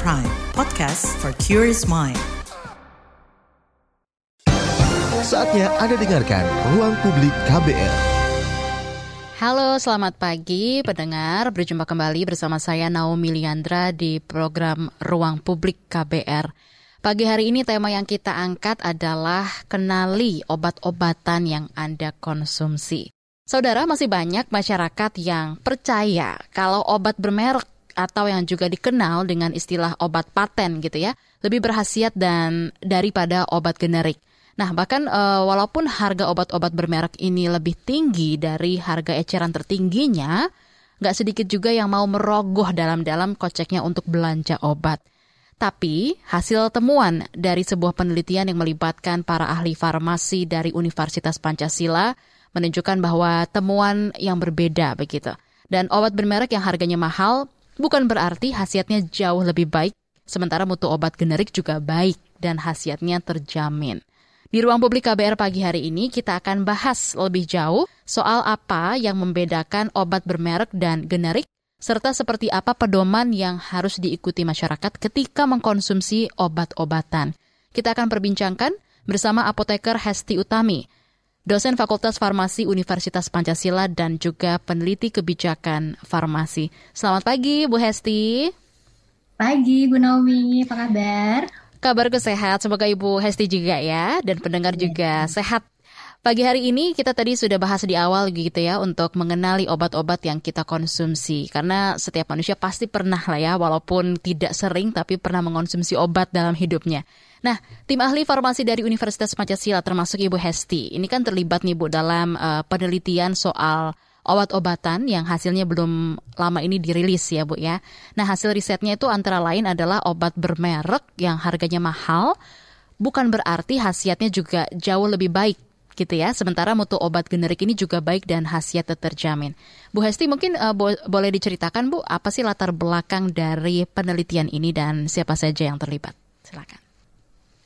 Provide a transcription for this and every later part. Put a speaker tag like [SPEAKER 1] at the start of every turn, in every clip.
[SPEAKER 1] Prime, podcast for curious mind.
[SPEAKER 2] Saatnya Anda dengarkan Ruang Publik KBR.
[SPEAKER 3] Halo, selamat pagi pendengar. Berjumpa kembali bersama saya Naomi Liandra di program Ruang Publik KBR. Pagi hari ini tema yang kita angkat adalah kenali obat-obatan yang Anda konsumsi. Saudara, masih banyak masyarakat yang percaya kalau obat bermerek atau yang juga dikenal dengan istilah obat paten gitu ya, lebih berhasiat dan daripada obat generik. Nah, bahkan e, walaupun harga obat-obat bermerek ini lebih tinggi dari harga eceran tertingginya, nggak sedikit juga yang mau merogoh dalam-dalam koceknya untuk belanja obat. Tapi hasil temuan dari sebuah penelitian yang melibatkan para ahli farmasi dari Universitas Pancasila menunjukkan bahwa temuan yang berbeda begitu. Dan obat bermerek yang harganya mahal bukan berarti khasiatnya jauh lebih baik, sementara mutu obat generik juga baik dan khasiatnya terjamin. Di ruang publik KBR pagi hari ini kita akan bahas lebih jauh soal apa yang membedakan obat bermerek dan generik serta seperti apa pedoman yang harus diikuti masyarakat ketika mengkonsumsi obat-obatan. Kita akan perbincangkan bersama apoteker Hesti Utami, dosen Fakultas Farmasi Universitas Pancasila dan juga peneliti kebijakan farmasi. Selamat pagi Bu Hesti.
[SPEAKER 4] Pagi Bu Naomi, apa kabar?
[SPEAKER 3] Kabarku sehat, semoga Ibu Hesti juga ya dan pendengar ya. juga sehat. Pagi hari ini kita tadi sudah bahas di awal gitu ya untuk mengenali obat-obat yang kita konsumsi karena setiap manusia pasti pernah lah ya walaupun tidak sering tapi pernah mengonsumsi obat dalam hidupnya. Nah, tim ahli farmasi dari Universitas Pancasila termasuk Ibu Hesti, ini kan terlibat nih Bu dalam uh, penelitian soal obat-obatan yang hasilnya belum lama ini dirilis ya Bu ya. Nah, hasil risetnya itu antara lain adalah obat bermerek yang harganya mahal, bukan berarti khasiatnya juga jauh lebih baik gitu ya. Sementara mutu obat generik ini juga baik dan khasiat terjamin. Bu Hesti mungkin uh, bo boleh diceritakan Bu, apa sih latar belakang dari penelitian ini dan siapa saja yang terlibat? Silakan.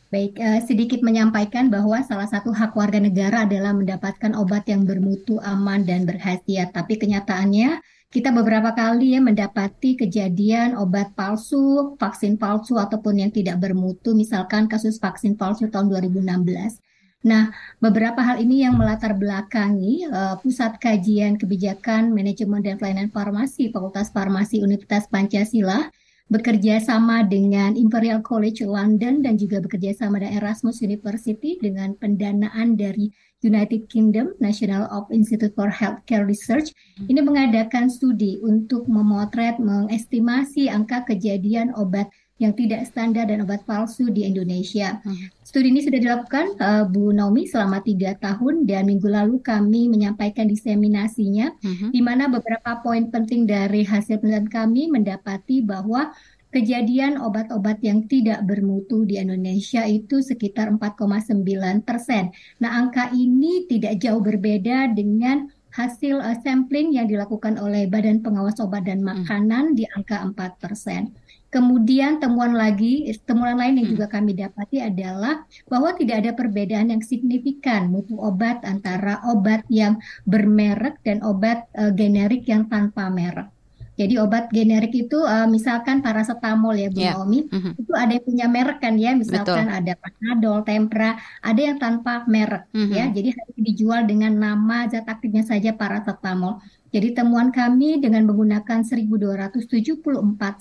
[SPEAKER 4] Baik, uh, sedikit menyampaikan bahwa salah satu hak warga negara adalah mendapatkan obat yang bermutu, aman, dan berhasiat. Tapi kenyataannya kita beberapa kali ya mendapati kejadian obat palsu, vaksin palsu ataupun yang tidak bermutu, misalkan kasus vaksin palsu tahun 2016. Nah, beberapa hal ini yang melatar belakangi uh, Pusat Kajian Kebijakan Manajemen dan Pelayanan Farmasi Fakultas Farmasi Universitas Pancasila bekerja sama dengan Imperial College London dan juga bekerja sama dengan Erasmus University dengan pendanaan dari United Kingdom National of Institute for Healthcare Research. Ini mengadakan studi untuk memotret mengestimasi angka kejadian obat yang tidak standar dan obat palsu di Indonesia. Studi ini sudah dilakukan uh, Bu Naomi selama tiga tahun dan minggu lalu kami menyampaikan diseminasinya, uh-huh. di mana beberapa poin penting dari hasil penelitian kami mendapati bahwa kejadian obat-obat yang tidak bermutu di Indonesia itu sekitar 4,9 persen. Nah, angka ini tidak jauh berbeda dengan hasil uh, sampling yang dilakukan oleh Badan Pengawas Obat dan hmm. Makanan hmm. di angka 4 persen. Kemudian temuan lagi, temuan lain yang hmm. juga kami dapati adalah bahwa tidak ada perbedaan yang signifikan mutu obat antara obat yang bermerek dan obat uh, generik yang tanpa merek. Jadi obat generik itu uh, misalkan paracetamol ya Bu yeah. Naomi, mm -hmm. itu ada yang punya merek kan ya, misalkan Betul. ada Panadol, Tempra, ada yang tanpa merek mm -hmm. ya. Jadi dijual dengan nama zat aktifnya saja paracetamol. Jadi temuan kami dengan menggunakan 1274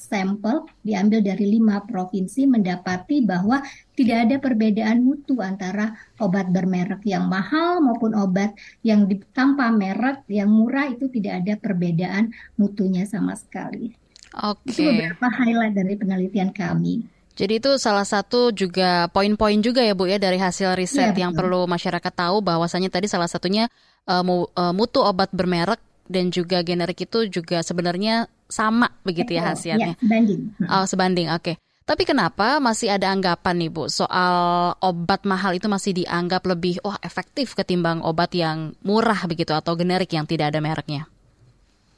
[SPEAKER 4] sampel diambil dari lima provinsi mendapati bahwa tidak ada perbedaan mutu antara obat bermerek yang mahal maupun obat yang tanpa merek yang murah itu tidak ada perbedaan mutunya sama sekali.
[SPEAKER 3] Oke.
[SPEAKER 4] Okay. Itu beberapa highlight dari penelitian kami.
[SPEAKER 3] Jadi itu salah satu juga poin-poin juga ya Bu ya dari hasil riset ya, yang perlu masyarakat tahu bahwasanya tadi salah satunya uh, mutu obat bermerek dan juga generik itu juga sebenarnya sama begitu ya hasilnya.
[SPEAKER 4] Ya, sebanding.
[SPEAKER 3] Oh, sebanding. Oke. Okay. Tapi kenapa masih ada anggapan nih Bu soal obat mahal itu masih dianggap lebih wah efektif ketimbang obat yang murah begitu atau generik yang tidak ada mereknya?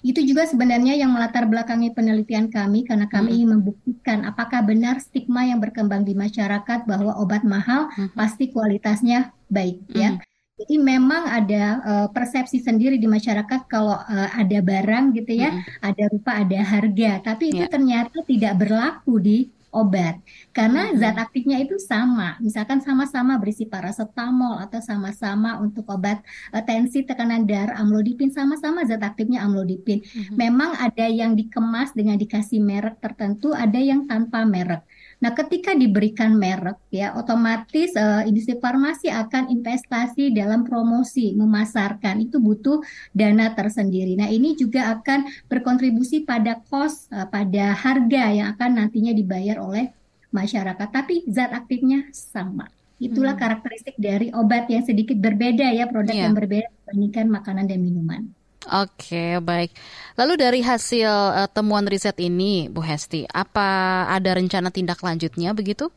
[SPEAKER 4] Itu juga sebenarnya yang melatar belakangi penelitian kami karena kami hmm. ingin membuktikan apakah benar stigma yang berkembang di masyarakat bahwa obat mahal hmm. pasti kualitasnya baik ya. hmm. ya. Jadi memang ada uh, persepsi sendiri di masyarakat kalau uh, ada barang gitu ya, mm. ada rupa, ada harga. Tapi itu yeah. ternyata tidak berlaku di obat karena zat aktifnya itu sama. Misalkan sama-sama berisi paracetamol atau sama-sama untuk obat uh, tensi tekanan darah amlodipin sama-sama zat aktifnya amlodipin. Mm-hmm. Memang ada yang dikemas dengan dikasih merek tertentu, ada yang tanpa merek. Nah, ketika diberikan merek ya otomatis uh, industri farmasi akan investasi dalam promosi, memasarkan. Itu butuh dana tersendiri. Nah, ini juga akan berkontribusi pada cost uh, pada harga yang akan nantinya dibayar oleh masyarakat. Tapi zat aktifnya sama. Itulah hmm. karakteristik dari obat yang sedikit berbeda ya, produk yeah. yang berbeda dibandingkan makanan dan minuman.
[SPEAKER 3] Oke, baik. Lalu dari hasil uh, temuan riset ini, Bu Hesti, apa ada rencana tindak lanjutnya begitu?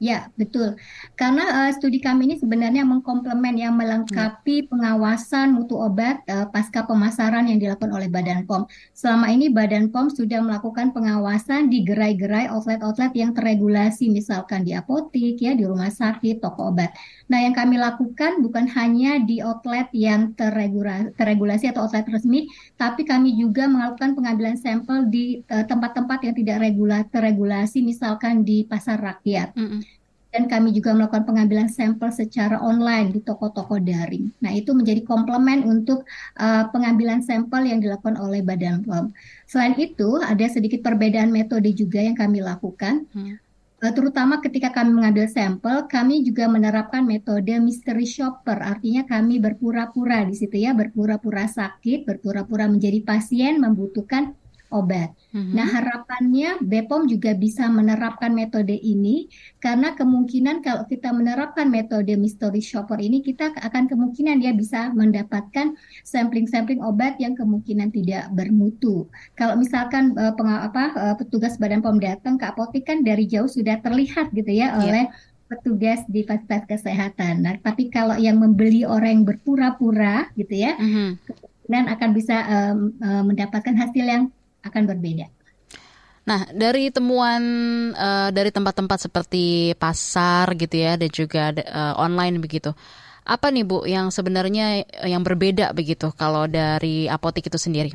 [SPEAKER 4] Ya, betul. Karena uh, studi kami ini sebenarnya mengkomplement yang melengkapi hmm. pengawasan mutu obat uh, pasca pemasaran yang dilakukan oleh Badan POM. Selama ini Badan POM sudah melakukan pengawasan di gerai-gerai outlet-outlet yang terregulasi, misalkan di apotik, ya, di rumah sakit, toko obat. Nah, yang kami lakukan bukan hanya di outlet yang terregulasi, terregulasi atau outlet resmi, tapi kami juga melakukan pengambilan sampel di tempat-tempat uh, yang tidak regula, terregulasi, misalkan di pasar rakyat. Hmm dan kami juga melakukan pengambilan sampel secara online di toko-toko daring. Nah, itu menjadi komplement untuk uh, pengambilan sampel yang dilakukan oleh Badan POM. Selain itu, ada sedikit perbedaan metode juga yang kami lakukan. Hmm. Uh, terutama ketika kami mengambil sampel, kami juga menerapkan metode mystery shopper. Artinya kami berpura-pura di situ ya, berpura-pura sakit, berpura-pura menjadi pasien membutuhkan obat. Mm-hmm. Nah, harapannya BPOM juga bisa menerapkan metode ini karena kemungkinan kalau kita menerapkan metode mystery shopper ini kita akan kemungkinan dia bisa mendapatkan sampling-sampling obat yang kemungkinan tidak bermutu. Kalau misalkan uh, apa uh, petugas Badan POM datang ke apotek kan dari jauh sudah terlihat gitu ya yeah. oleh petugas di fasilitas kesehatan. Nah, tapi kalau yang membeli orang yang berpura-pura gitu ya, mm-hmm. dan akan bisa um, uh, mendapatkan hasil yang akan berbeda.
[SPEAKER 3] Nah, dari temuan uh, dari tempat-tempat seperti pasar gitu ya dan juga uh, online begitu. Apa nih Bu yang sebenarnya yang berbeda begitu kalau dari apotek itu sendiri?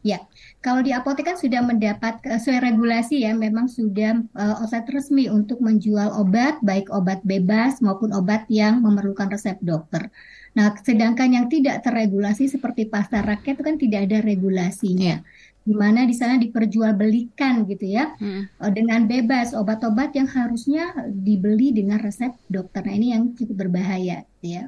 [SPEAKER 4] Ya, kalau di apotek kan sudah mendapat sesuai regulasi ya, memang sudah uh, oset resmi untuk menjual obat, baik obat bebas maupun obat yang memerlukan resep dokter. Nah, sedangkan yang tidak terregulasi seperti pasar rakyat itu kan tidak ada regulasinya. Yeah di mana di sana diperjualbelikan gitu ya hmm. Eh, dengan bebas obat-obat yang harusnya dibeli dengan resep dokter. Nah ini yang cukup berbahaya gitu ya.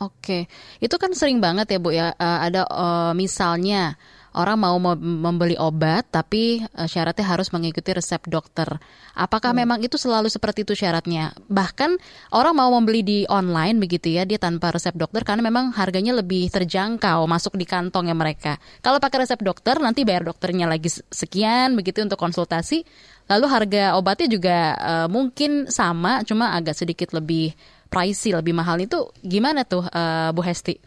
[SPEAKER 3] Oke, itu kan sering banget ya Bu ya uh, ada uh, misalnya orang mau membeli obat tapi uh, syaratnya harus mengikuti resep dokter. Apakah hmm. memang itu selalu seperti itu syaratnya? Bahkan orang mau membeli di online begitu ya, dia tanpa resep dokter karena memang harganya lebih terjangkau masuk di kantongnya mereka. Kalau pakai resep dokter nanti bayar dokternya lagi sekian begitu untuk konsultasi. Lalu harga obatnya juga uh, mungkin sama, cuma agak sedikit lebih pricey, lebih mahal itu gimana tuh uh, Bu Hesti?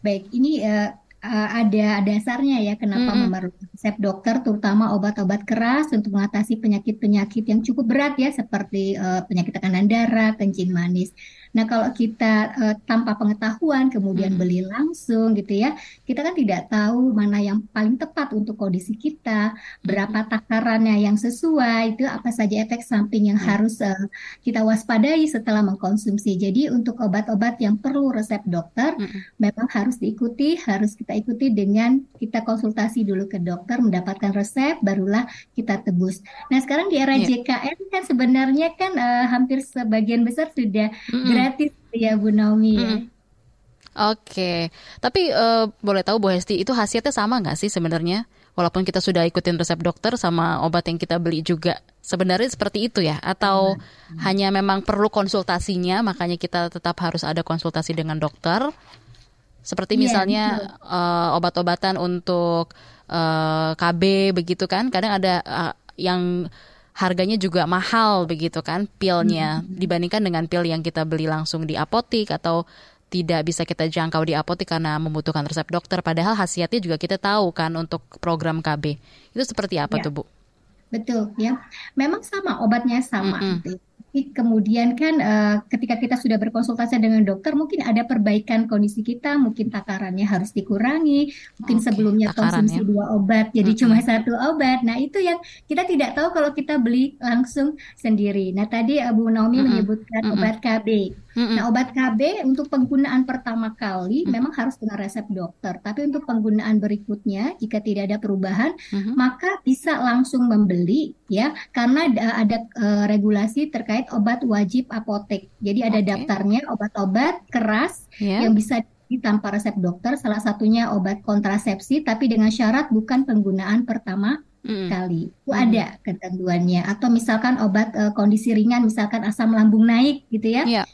[SPEAKER 4] Baik, ini uh, uh, ada dasarnya ya kenapa mm -hmm. memerlukan resep dokter terutama obat-obat keras untuk mengatasi penyakit-penyakit yang cukup berat ya seperti uh, penyakit tekanan darah, kencing manis. Nah, kalau kita uh, tanpa pengetahuan kemudian hmm. beli langsung gitu ya, kita kan tidak tahu mana yang paling tepat untuk kondisi kita, berapa takarannya yang sesuai, itu apa saja efek samping yang hmm. harus uh, kita waspadai setelah mengkonsumsi. Jadi untuk obat-obat yang perlu resep dokter hmm. memang harus diikuti, harus kita ikuti dengan kita konsultasi dulu ke dokter mendapatkan resep barulah kita tebus. Nah, sekarang di era yeah. JKN kan sebenarnya kan uh, hampir sebagian besar sudah hmm gratis ya Bu Naomi ya. Hmm.
[SPEAKER 3] Oke, tapi uh, boleh tahu Bu Hesti itu khasiatnya sama nggak sih sebenarnya? Walaupun kita sudah ikutin resep dokter sama obat yang kita beli juga, sebenarnya seperti itu ya? Atau hmm. hanya memang perlu konsultasinya, makanya kita tetap harus ada konsultasi dengan dokter? Seperti iya, misalnya uh, obat-obatan untuk uh, eh, KB begitu kan? Kadang ada uh, yang harganya juga mahal begitu kan pilnya hmm. dibandingkan dengan pil yang kita beli langsung di apotik atau tidak bisa kita jangkau di apotik karena membutuhkan resep dokter padahal khasiatnya juga kita tahu kan untuk program KB itu seperti apa ya. tuh Bu?
[SPEAKER 4] Betul ya memang sama obatnya sama mm -hmm. Kemudian kan uh, ketika kita sudah berkonsultasi dengan dokter mungkin ada perbaikan kondisi kita, mungkin takarannya harus dikurangi, mungkin okay, sebelumnya konsumsi ya. dua obat jadi mm -hmm. cuma satu obat. Nah, itu yang kita tidak tahu kalau kita beli langsung sendiri. Nah, tadi Bu Naomi mm -hmm. menyebutkan mm -hmm. obat KB. Mm-hmm. Nah, obat KB untuk penggunaan pertama kali mm-hmm. memang harus dengan resep dokter. Tapi untuk penggunaan berikutnya, jika tidak ada perubahan, mm-hmm. maka bisa langsung membeli ya, karena ada uh, regulasi terkait obat wajib apotek. Jadi ada okay. daftarnya obat-obat keras yeah. yang bisa tanpa resep dokter. Salah satunya obat kontrasepsi, tapi dengan syarat bukan penggunaan pertama mm. kali. Itu mm. ada ketentuannya. Atau misalkan obat uh, kondisi ringan, misalkan asam lambung naik gitu ya. Yeah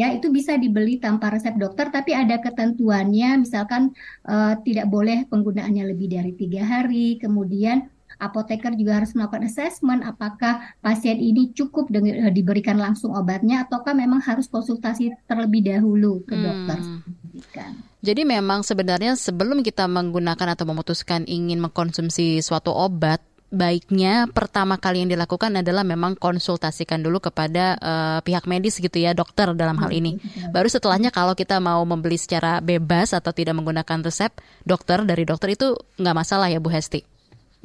[SPEAKER 4] ya itu bisa dibeli tanpa resep dokter tapi ada ketentuannya misalkan uh, tidak boleh penggunaannya lebih dari tiga hari kemudian apoteker juga harus melakukan assessment apakah pasien ini cukup dengan, eh, diberikan langsung obatnya ataukah memang harus konsultasi terlebih dahulu ke dokter. Hmm.
[SPEAKER 3] Jadi memang sebenarnya sebelum kita menggunakan atau memutuskan ingin mengkonsumsi suatu obat baiknya pertama kali yang dilakukan adalah memang konsultasikan dulu kepada uh, pihak medis gitu ya dokter dalam hal ini. Baru setelahnya kalau kita mau membeli secara bebas atau tidak menggunakan resep dokter dari dokter itu nggak masalah ya Bu Hesti.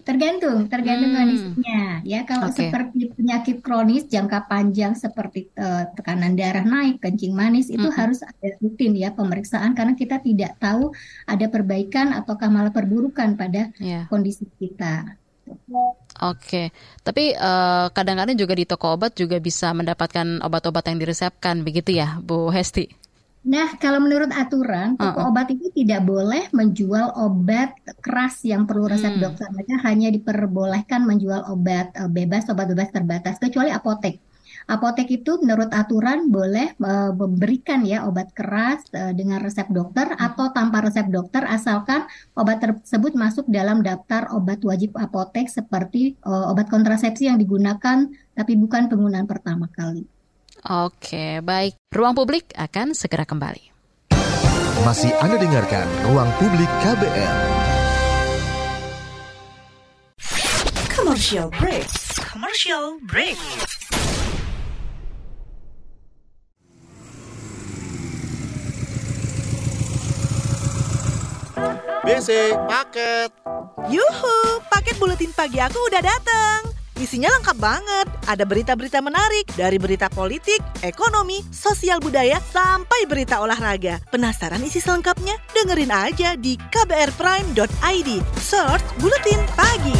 [SPEAKER 4] Tergantung, tergantung hmm. kondisinya. Ya, kalau okay. seperti penyakit kronis jangka panjang seperti uh, tekanan darah naik, kencing manis itu hmm. harus ada rutin ya pemeriksaan karena kita tidak tahu ada perbaikan ataukah malah perburukan pada yeah. kondisi kita.
[SPEAKER 3] Oke, tapi kadang kadang-kadang juga di toko obat juga bisa mendapatkan obat-obat yang diresepkan, begitu ya, Bu Hesti?
[SPEAKER 4] Nah, kalau menurut aturan, toko uh -uh. obat itu tidak boleh menjual obat keras yang perlu resep hmm. dokter. Mereka hanya diperbolehkan menjual obat uh, bebas, obat bebas terbatas, kecuali apotek. Apotek itu menurut aturan boleh uh, memberikan ya obat keras uh, dengan resep dokter hmm. atau tanpa resep dokter asalkan obat tersebut masuk dalam daftar obat wajib apotek seperti uh, obat kontrasepsi yang digunakan tapi bukan penggunaan pertama kali.
[SPEAKER 3] Oke, baik. Ruang Publik akan segera kembali.
[SPEAKER 2] Masih Anda dengarkan Ruang Publik KBR.
[SPEAKER 1] Commercial break. Commercial break.
[SPEAKER 5] BC, paket.
[SPEAKER 6] Yuhu, paket buletin pagi aku udah datang. Isinya lengkap banget. Ada berita-berita menarik dari berita politik, ekonomi, sosial budaya, sampai berita olahraga. Penasaran isi selengkapnya? Dengerin aja di kbrprime.id. Search Buletin Pagi.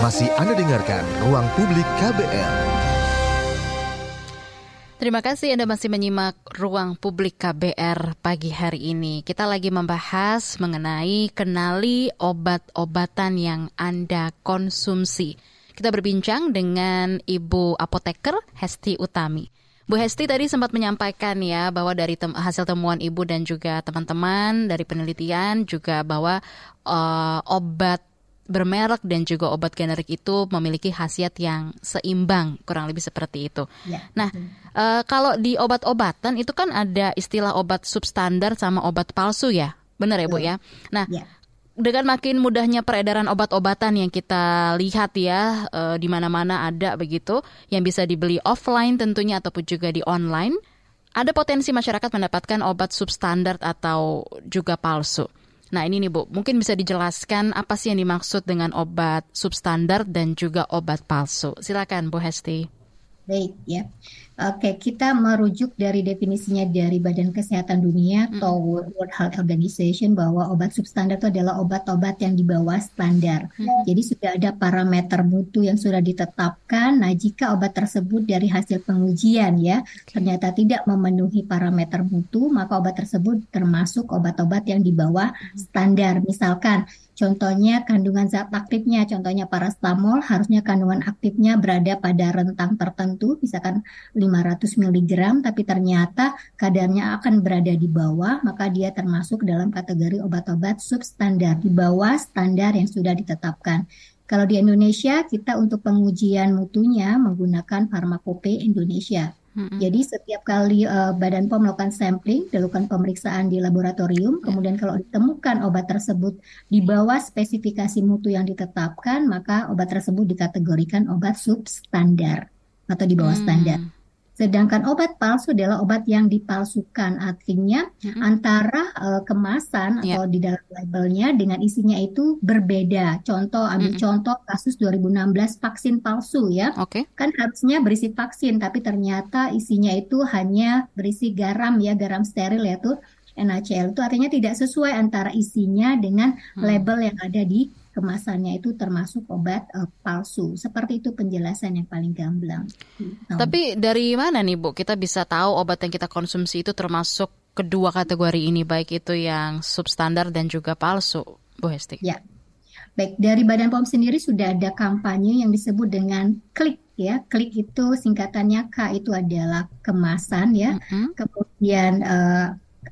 [SPEAKER 2] Masih Anda dengarkan Ruang Publik KBR.
[SPEAKER 3] Terima kasih Anda masih menyimak ruang publik KBR pagi hari ini. Kita lagi membahas mengenai kenali obat-obatan yang Anda konsumsi. Kita berbincang dengan Ibu Apoteker Hesti Utami. Bu Hesti tadi sempat menyampaikan ya bahwa dari tem hasil temuan Ibu dan juga teman-teman dari penelitian juga bahwa uh, obat bermerek dan juga obat generik itu memiliki khasiat yang seimbang, kurang lebih seperti itu. Ya, nah, uh, kalau di obat-obatan itu kan ada istilah obat substandar sama obat palsu ya, benar ya Bu ya? Nah, ya. dengan makin mudahnya peredaran obat-obatan yang kita lihat ya uh, di mana-mana ada begitu, yang bisa dibeli offline tentunya ataupun juga di online, ada potensi masyarakat mendapatkan obat substandar atau juga palsu. Nah ini nih Bu, mungkin bisa dijelaskan apa sih yang dimaksud dengan obat substandar dan juga obat palsu. Silakan Bu Hesti.
[SPEAKER 4] Baik ya. Oke, kita merujuk dari definisinya dari Badan Kesehatan Dunia hmm. atau World Health Organization bahwa obat substandar itu adalah obat-obat yang di bawah standar. Hmm. Jadi sudah ada parameter mutu yang sudah ditetapkan. Nah, jika obat tersebut dari hasil pengujian ya ternyata tidak memenuhi parameter mutu, maka obat tersebut termasuk obat-obat yang di bawah standar. Misalkan Contohnya kandungan zat aktifnya, contohnya parastamol harusnya kandungan aktifnya berada pada rentang tertentu, misalkan 500 mg tapi ternyata kadarnya akan berada di bawah, maka dia termasuk dalam kategori obat-obat substandar di bawah standar yang sudah ditetapkan. Kalau di Indonesia, kita untuk pengujian mutunya menggunakan Farmakope Indonesia. Jadi setiap kali uh, Badan POM melakukan sampling, dilakukan pemeriksaan di laboratorium, yeah. kemudian kalau ditemukan obat tersebut di bawah spesifikasi mutu yang ditetapkan, maka obat tersebut dikategorikan obat substandar. atau di bawah
[SPEAKER 3] Hmm.
[SPEAKER 4] standar. Sedangkan obat palsu adalah obat yang dipalsukan, artinya
[SPEAKER 3] Mm-mm.
[SPEAKER 4] antara eh, kemasan
[SPEAKER 3] Ya.
[SPEAKER 4] atau di dalam labelnya dengan isinya itu berbeda. Contoh, ambil
[SPEAKER 3] Mm-mm.
[SPEAKER 4] contoh kasus 2016 vaksin palsu ya.
[SPEAKER 3] Oke.
[SPEAKER 4] Kan harusnya berisi vaksin, tapi ternyata isinya itu hanya berisi garam ya, garam steril yaitu NaCl. Itu artinya tidak sesuai antara isinya dengan
[SPEAKER 3] Hmm.
[SPEAKER 4] label yang ada di kemasannya itu termasuk obat eh, palsu. Seperti itu penjelasan yang paling gamblang. Nah,
[SPEAKER 3] Tapi dari mana nih Bu kita bisa tahu obat yang kita konsumsi itu termasuk kedua kategori ini baik itu yang substandar dan juga palsu, Bu Hesti?
[SPEAKER 4] Ya. Baik, dari Badan POM sendiri sudah ada kampanye yang disebut dengan klik ya. Klik itu singkatannya K itu adalah kemasan ya.
[SPEAKER 3] Mm-mm.
[SPEAKER 4] Kemudian eh,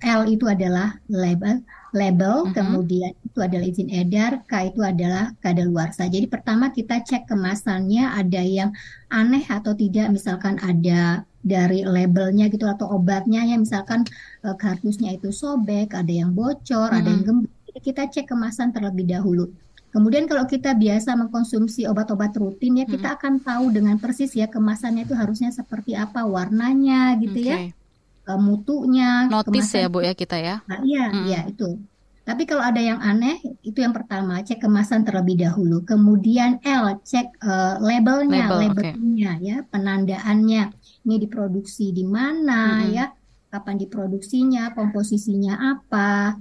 [SPEAKER 4] L itu adalah label, label,
[SPEAKER 3] Mhm.
[SPEAKER 4] kemudian itu adalah izin edar, K itu adalah kadaluarsa. Jadi pertama kita cek kemasannya ada yang aneh atau tidak, misalkan ada dari labelnya gitu atau obatnya ya misalkan eh, kardusnya itu sobek, ada yang bocor, ada yang gembur. Jadi kita cek kemasan terlebih dahulu. Kemudian kalau kita biasa mengkonsumsi obat-obat rutin ya kita akan tahu dengan persis ya kemasannya itu harusnya seperti apa warnanya gitu ya Eh, mutunya,
[SPEAKER 3] Notice
[SPEAKER 4] kemasan
[SPEAKER 3] ya Bu ya kita ya.
[SPEAKER 4] Nah, iya,
[SPEAKER 3] Mm-mm.
[SPEAKER 4] iya itu. Tapi kalau ada yang aneh, itu yang pertama, cek kemasan terlebih dahulu. Kemudian L, cek eh, labelnya,
[SPEAKER 3] Label,
[SPEAKER 4] labelnya ya, penandaannya. Ini diproduksi di mana
[SPEAKER 3] Mm-mm.
[SPEAKER 4] ya, kapan diproduksinya, komposisinya apa.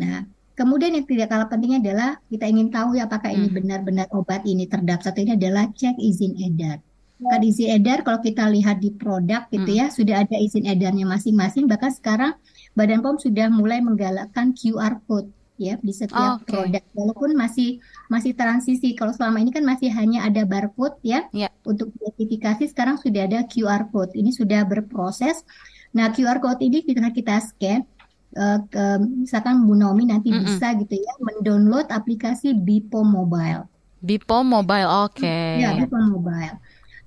[SPEAKER 4] Nah, kemudian yang tidak kalah pentingnya adalah kita ingin tahu ya apakah ini
[SPEAKER 3] Mm.
[SPEAKER 4] benar-benar obat ini terdaftar. Ini adalah cek izin edar. Kan izin edar kalau kita lihat di produk gitu ya, sudah ada izin edarnya masing-masing. Bahkan sekarang Badan POM sudah mulai menggalakkan QR code ya di setiap
[SPEAKER 3] Oke.
[SPEAKER 4] produk walaupun masih masih transisi kalau selama ini kan masih hanya ada barcode ya
[SPEAKER 3] Ya.
[SPEAKER 4] untuk identifikasi sekarang sudah ada QR code ini sudah berproses nah QR code ini kita kita scan eh, ke, misalkan Bu Nomi nanti
[SPEAKER 3] Mm-mm.
[SPEAKER 4] bisa gitu ya mendownload aplikasi Bipo Mobile
[SPEAKER 3] Bipo Mobile, oke.
[SPEAKER 4] Ya, Bipo Mobile.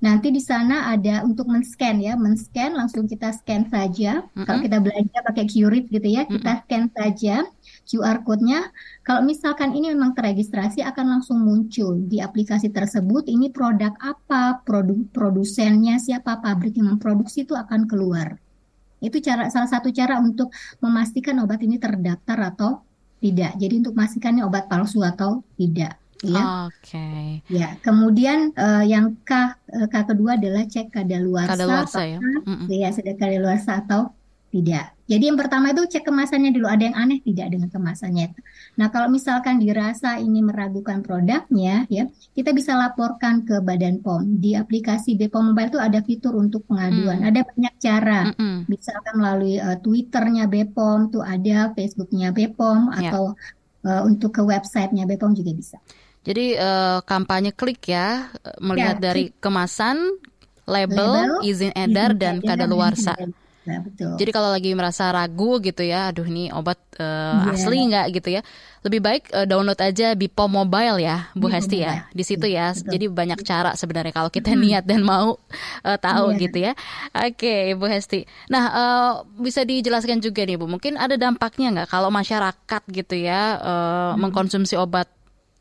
[SPEAKER 4] Nanti di sana ada untuk men-scan ya, men-scan langsung kita scan saja. Kalau
[SPEAKER 3] Mm-mm.
[SPEAKER 4] kita belanja pakai QRIP gitu ya, kita scan saja QR code-nya. Kalau misalkan ini memang terregistrasi akan langsung muncul di aplikasi tersebut. Ini produk apa, produk produsennya siapa, pabrik yang memproduksi itu akan keluar. Itu cara salah satu cara untuk memastikan obat ini terdaftar atau tidak. Jadi untuk memastikan ini obat palsu atau tidak. Ya.
[SPEAKER 3] Oke.
[SPEAKER 4] Ya, kemudian eh, yang K eh, K kedua adalah cek kadaluarsa,
[SPEAKER 3] Kadaluarsa ya.
[SPEAKER 4] apakah
[SPEAKER 3] Mm-mm.
[SPEAKER 4] ya sudah kadaluarsa atau tidak. Jadi yang pertama itu cek kemasannya dulu, ada yang aneh tidak dengan kemasannya. Nah, kalau misalkan dirasa ini meragukan produknya, ya kita bisa laporkan ke Badan POM. Di aplikasi BPOM Mobile itu ada fitur untuk pengaduan.
[SPEAKER 3] Hmm.
[SPEAKER 4] Ada banyak cara.
[SPEAKER 3] Mm-mm.
[SPEAKER 4] Misalkan melalui eh, Twitternya BPOM, tuh ada Facebooknya BPOM,
[SPEAKER 3] Ya.
[SPEAKER 4] atau eh, untuk ke websitenya BPOM juga bisa.
[SPEAKER 3] Jadi eh, kampanye klik ya, eh, melihat
[SPEAKER 4] Ya,
[SPEAKER 3] dari kemasan, label,
[SPEAKER 4] Label,
[SPEAKER 3] izin edar
[SPEAKER 4] izin
[SPEAKER 3] dan kadaluarsa.
[SPEAKER 4] Nah, betul.
[SPEAKER 3] Jadi kalau lagi merasa ragu gitu ya, aduh ini obat eh,
[SPEAKER 4] Iya.
[SPEAKER 3] asli nggak gitu ya, lebih baik eh, download aja Bipo Mobile ya, Bu
[SPEAKER 4] Bipo
[SPEAKER 3] Hesti ya,
[SPEAKER 4] Mobile.
[SPEAKER 3] di situ ya.
[SPEAKER 4] Betul.
[SPEAKER 3] Jadi banyak cara sebenarnya kalau kita niat dan mau eh, tahu
[SPEAKER 4] Iya.
[SPEAKER 3] gitu ya. Oke, Bu Hesti. Nah eh, bisa dijelaskan juga nih Bu, mungkin ada dampaknya nggak kalau masyarakat gitu ya eh, mengkonsumsi obat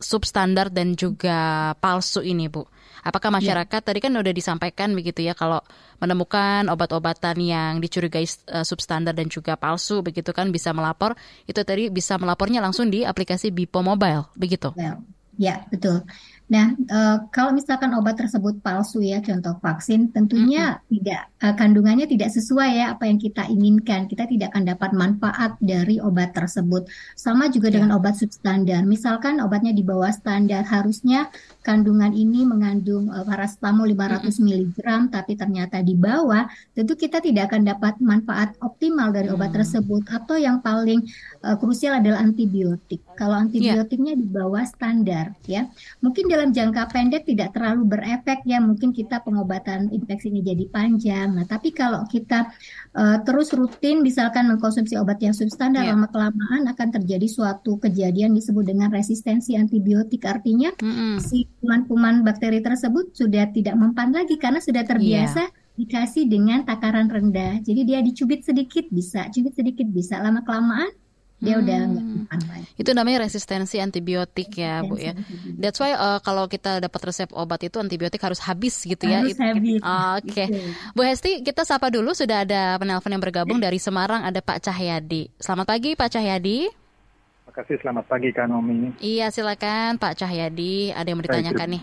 [SPEAKER 3] substandar dan juga palsu ini Bu? Apakah masyarakat tadi kan udah disampaikan begitu ya kalau menemukan obat-obatan yang dicurigai eh, substandar dan juga palsu begitu kan bisa melapor itu tadi bisa melapornya langsung di aplikasi Bipo Mobile begitu.
[SPEAKER 4] Well, ya, betul. Nah, eh, kalau misalkan obat tersebut palsu ya, contoh vaksin, tentunya tidak eh, kandungannya tidak sesuai ya apa yang kita inginkan. Kita tidak akan dapat manfaat dari obat tersebut. Sama juga dengan obat substandar. Misalkan obatnya di bawah standar, harusnya kandungan ini mengandung eh, paracetamol 500 mg, tapi ternyata di bawah, tentu kita tidak akan dapat manfaat optimal dari obat
[SPEAKER 3] Hmm.
[SPEAKER 4] tersebut. Atau yang paling eh, krusial adalah antibiotik. Kalau antibiotiknya di bawah standar, ya, mungkin dalam jangka pendek tidak terlalu berefek ya. Mungkin kita pengobatan infeksinya jadi panjang. Nah, tapi kalau kita eh, terus rutin, misalkan mengkonsumsi obat yang substandar
[SPEAKER 3] Iya.
[SPEAKER 4] lama kelamaan akan terjadi suatu kejadian disebut dengan resistensi antibiotik. Artinya
[SPEAKER 3] Mm-mm.
[SPEAKER 4] si kuman-kuman bakteri tersebut sudah tidak mempan lagi karena sudah terbiasa dikasih dengan takaran rendah. Jadi dia dicubit sedikit bisa, cubit sedikit bisa. Lama kelamaan dia udah nggak
[SPEAKER 3] Hmm.
[SPEAKER 4] mempan lagi.
[SPEAKER 3] Itu namanya resistensi antibiotik ya, Bu ya. That's why uh, kalau kita dapat resep obat itu antibiotik harus habis gitu ya.
[SPEAKER 4] Harus habis.
[SPEAKER 3] Oke. Bu Hesti, kita sapa dulu sudah ada penelpon yang bergabung dari Semarang ada Pak Cahyadi. Selamat pagi Pak Cahyadi.
[SPEAKER 7] Terima kasih, selamat pagi Kak Nomi.
[SPEAKER 3] Iya, silakan Pak Cahyadi, ada yang mau ditanyakan nih.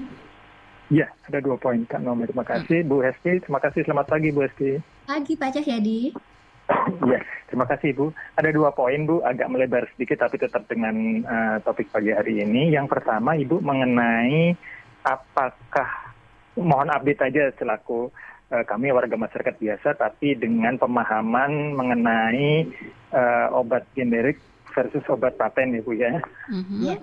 [SPEAKER 7] Iya, ada dua poin Kak Nomi. Terima kasih Bu Hesti. Terima kasih, selamat pagi Bu Hesti.
[SPEAKER 4] Pagi Pak Cahyadi.
[SPEAKER 7] Iya, terima kasih Bu. Ada dua poin Bu, agak melebar sedikit tapi tetap dengan uh, topik pagi hari ini. Yang pertama Ibu mengenai apakah mohon update aja selaku uh, kami warga masyarakat biasa tapi dengan pemahaman mengenai uh, obat generik versus obat paten ya Bu ya.
[SPEAKER 3] Mhm.
[SPEAKER 4] Ya.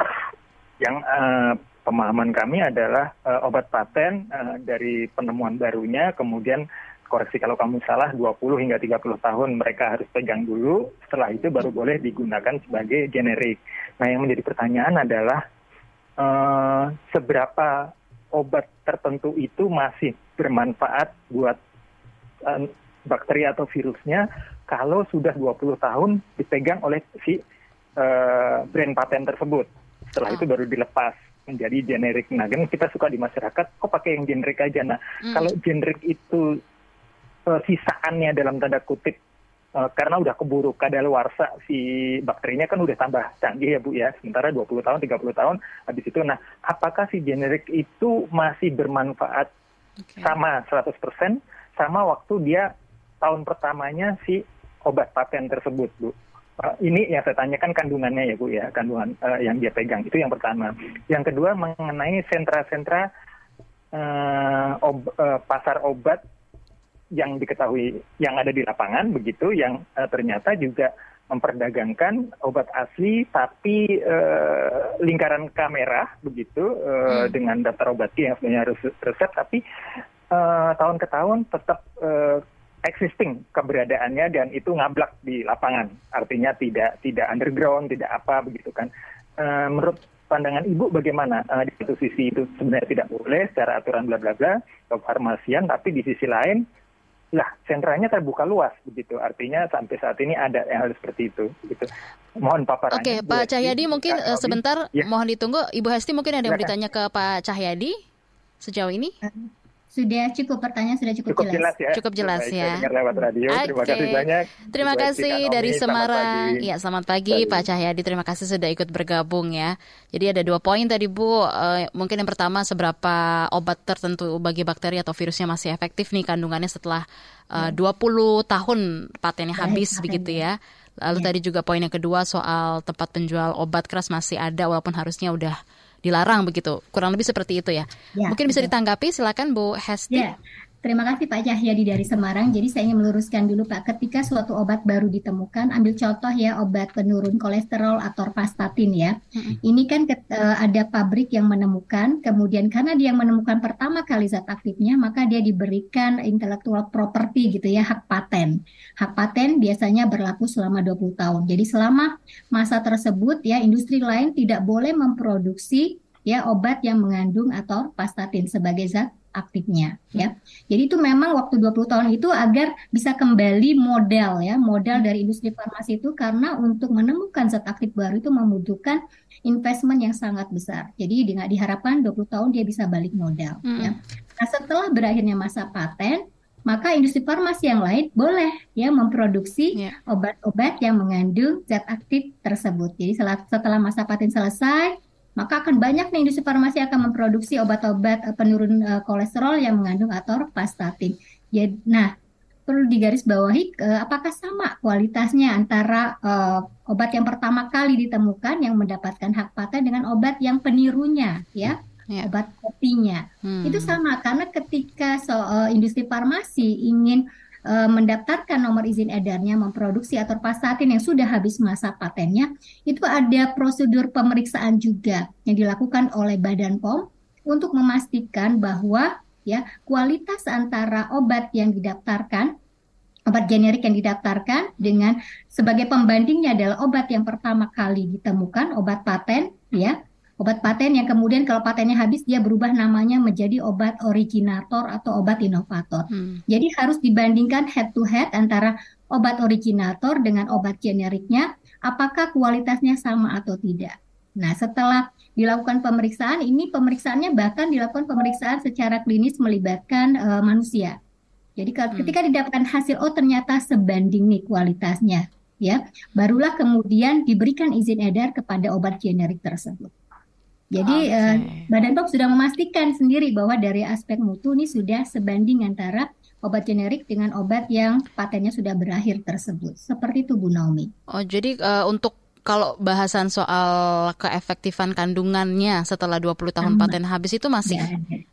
[SPEAKER 7] Yang uh, pemahaman kami adalah uh, obat paten uh, dari penemuan barunya kemudian koreksi kalau kamu salah 20 hingga 30 tahun mereka harus pegang dulu setelah itu baru boleh digunakan sebagai generik. Nah yang menjadi pertanyaan adalah uh, seberapa obat tertentu itu masih bermanfaat buat uh, bakteri atau virusnya kalau sudah 20 tahun dipegang oleh si uh, brand paten tersebut. Setelah
[SPEAKER 3] Oh.
[SPEAKER 7] itu baru dilepas menjadi generik. Nah, kan kita suka di masyarakat, kok pakai yang generik aja. Nah,
[SPEAKER 3] Hmm.
[SPEAKER 7] kalau generik itu eh, sisaannya dalam tanda kutip eh, karena udah keburu kadaluarsa si bakterinya kan udah tambah canggih ya Bu ya. Sementara 20 tahun, 30 tahun habis itu nah, apakah si generik itu masih bermanfaat
[SPEAKER 3] Oke.
[SPEAKER 7] sama 100% sama waktu dia tahun pertamanya si obat paten tersebut, Bu. Uh, ini yang saya tanyakan kandungannya ya Bu ya, kandungan uh, yang dia pegang itu yang pertama. Yang kedua mengenai sentra-sentra uh, ob- uh, pasar obat yang diketahui yang ada di lapangan begitu, yang uh, ternyata juga memperdagangkan obat asli tapi uh, lingkaran kamera begitu uh,
[SPEAKER 3] Hmm.
[SPEAKER 7] dengan daftar obatnya yang sebenarnya harus resep tapi uh, tahun ke tahun tetap uh, existing keberadaannya dan itu ngablak di lapangan. Artinya tidak tidak underground tidak apa begitu kan. Eh, menurut pandangan ibu bagaimana? Eh, di satu sisi itu sebenarnya tidak boleh secara aturan bla bla bla farmasian tapi di sisi lain lah sentranya terbuka luas begitu artinya sampai saat ini ada yang hal seperti itu gitu mohon paparannya
[SPEAKER 3] Oke,
[SPEAKER 7] Bu
[SPEAKER 3] Pak
[SPEAKER 7] Hesti,
[SPEAKER 3] Cahyadi mungkin
[SPEAKER 7] Kak
[SPEAKER 3] eh, sebentar
[SPEAKER 7] Ya.
[SPEAKER 3] mohon ditunggu. Ibu Hesti mungkin ada yang mau
[SPEAKER 7] Silakan.
[SPEAKER 3] ditanya ke Pak Cahyadi sejauh ini?
[SPEAKER 4] Sudah cukup pertanyaan sudah cukup,
[SPEAKER 7] cukup jelas ya
[SPEAKER 3] Cukup jelas
[SPEAKER 7] Baik,
[SPEAKER 3] ya.
[SPEAKER 7] dengar lewat radio terima
[SPEAKER 3] Oke.
[SPEAKER 7] kasih banyak
[SPEAKER 3] Terima kasih dari
[SPEAKER 7] Selamat
[SPEAKER 3] Semarang.
[SPEAKER 7] pagi.
[SPEAKER 3] Ya, selamat pagi
[SPEAKER 7] Baik.
[SPEAKER 3] Pak Cahyadi. Terima kasih sudah ikut bergabung ya. Jadi ada dua poin tadi Bu. Eh, mungkin yang pertama seberapa obat tertentu bagi bakteri atau virusnya masih efektif nih kandungannya setelah eh, 20 tahun patennya
[SPEAKER 4] Baik,
[SPEAKER 3] habis
[SPEAKER 4] patennya.
[SPEAKER 3] begitu ya. Lalu
[SPEAKER 4] Ya.
[SPEAKER 3] tadi juga poin yang kedua soal tempat penjual obat keras masih ada walaupun harusnya udah dilarang begitu. Kurang lebih seperti itu ya.
[SPEAKER 4] Ya,
[SPEAKER 3] mungkin bisa
[SPEAKER 4] betul.
[SPEAKER 3] ditanggapi silakan Bu Hesti.
[SPEAKER 4] Ya, terima kasih Pak Cahyadi dari Semarang. Jadi saya ingin meluruskan dulu Pak, ketika suatu obat baru ditemukan, ambil contoh ya obat penurun kolesterol atau pastatin ya.
[SPEAKER 3] Mm-mm.
[SPEAKER 4] Ini kan ket- eh, ada pabrik yang menemukan, kemudian karena dia yang menemukan pertama kali zat aktifnya, maka dia diberikan intellectual property gitu ya, hak paten. Hak paten biasanya berlaku selama 20 tahun. Jadi selama masa tersebut ya industri lain tidak boleh memproduksi ya obat yang mengandung atau pastatin sebagai zat aktifnya ya. Jadi itu memang waktu 20 tahun itu agar bisa kembali modal ya, modal dari industri farmasi itu karena untuk menemukan zat aktif baru itu membutuhkan investment yang sangat besar. Jadi dengan diharapkan 20 tahun dia bisa balik modal
[SPEAKER 3] Mm-mm.
[SPEAKER 4] ya. Nah, setelah berakhirnya masa paten, maka industri farmasi yang lain boleh ya memproduksi
[SPEAKER 3] Ya.
[SPEAKER 4] obat-obat yang mengandung zat aktif tersebut. Jadi setelah masa paten selesai, maka akan banyak nih industri farmasi akan memproduksi obat-obat eh, penurun eh, kolesterol yang mengandung atorvastatin. Jadi, nah, perlu digarisbawahi eh, apakah sama kualitasnya antara obat yang pertama kali ditemukan yang mendapatkan hak paten dengan obat yang penirunya, ya,
[SPEAKER 3] Ya.
[SPEAKER 4] obat kopinya.
[SPEAKER 3] Hmm.
[SPEAKER 4] Itu sama karena ketika so, eh, industri farmasi ingin eh, mendaftarkan nomor izin edarnya memproduksi atau pastatin yang sudah habis masa patennya, itu ada prosedur pemeriksaan juga yang dilakukan oleh Badan POM untuk memastikan bahwa ya kualitas antara obat yang didaftarkan obat generik yang didaftarkan dengan sebagai pembandingnya adalah obat yang pertama kali ditemukan obat paten ya Obat paten yang kemudian kalau patennya habis dia berubah namanya menjadi obat originator atau obat inovator.
[SPEAKER 3] Hmm.
[SPEAKER 4] Jadi harus dibandingkan head to head antara obat originator dengan obat generiknya apakah kualitasnya sama atau tidak. Nah, setelah dilakukan pemeriksaan, ini pemeriksaannya bahkan dilakukan pemeriksaan secara klinis melibatkan uh, manusia. Jadi hmm. ketika didapatkan hasil, oh ternyata sebanding nih kualitasnya, ya, barulah kemudian diberikan izin edar kepada obat generik tersebut. Jadi okay. uh, Badan POM sudah memastikan sendiri bahwa dari aspek mutu ini sudah sebanding antara obat generik dengan obat yang patennya sudah berakhir tersebut. Seperti itu Bu Naomi.
[SPEAKER 3] Oh, jadi uh, untuk kalau bahasan soal keefektifan kandungannya setelah 20 tahun Sama. paten habis itu masih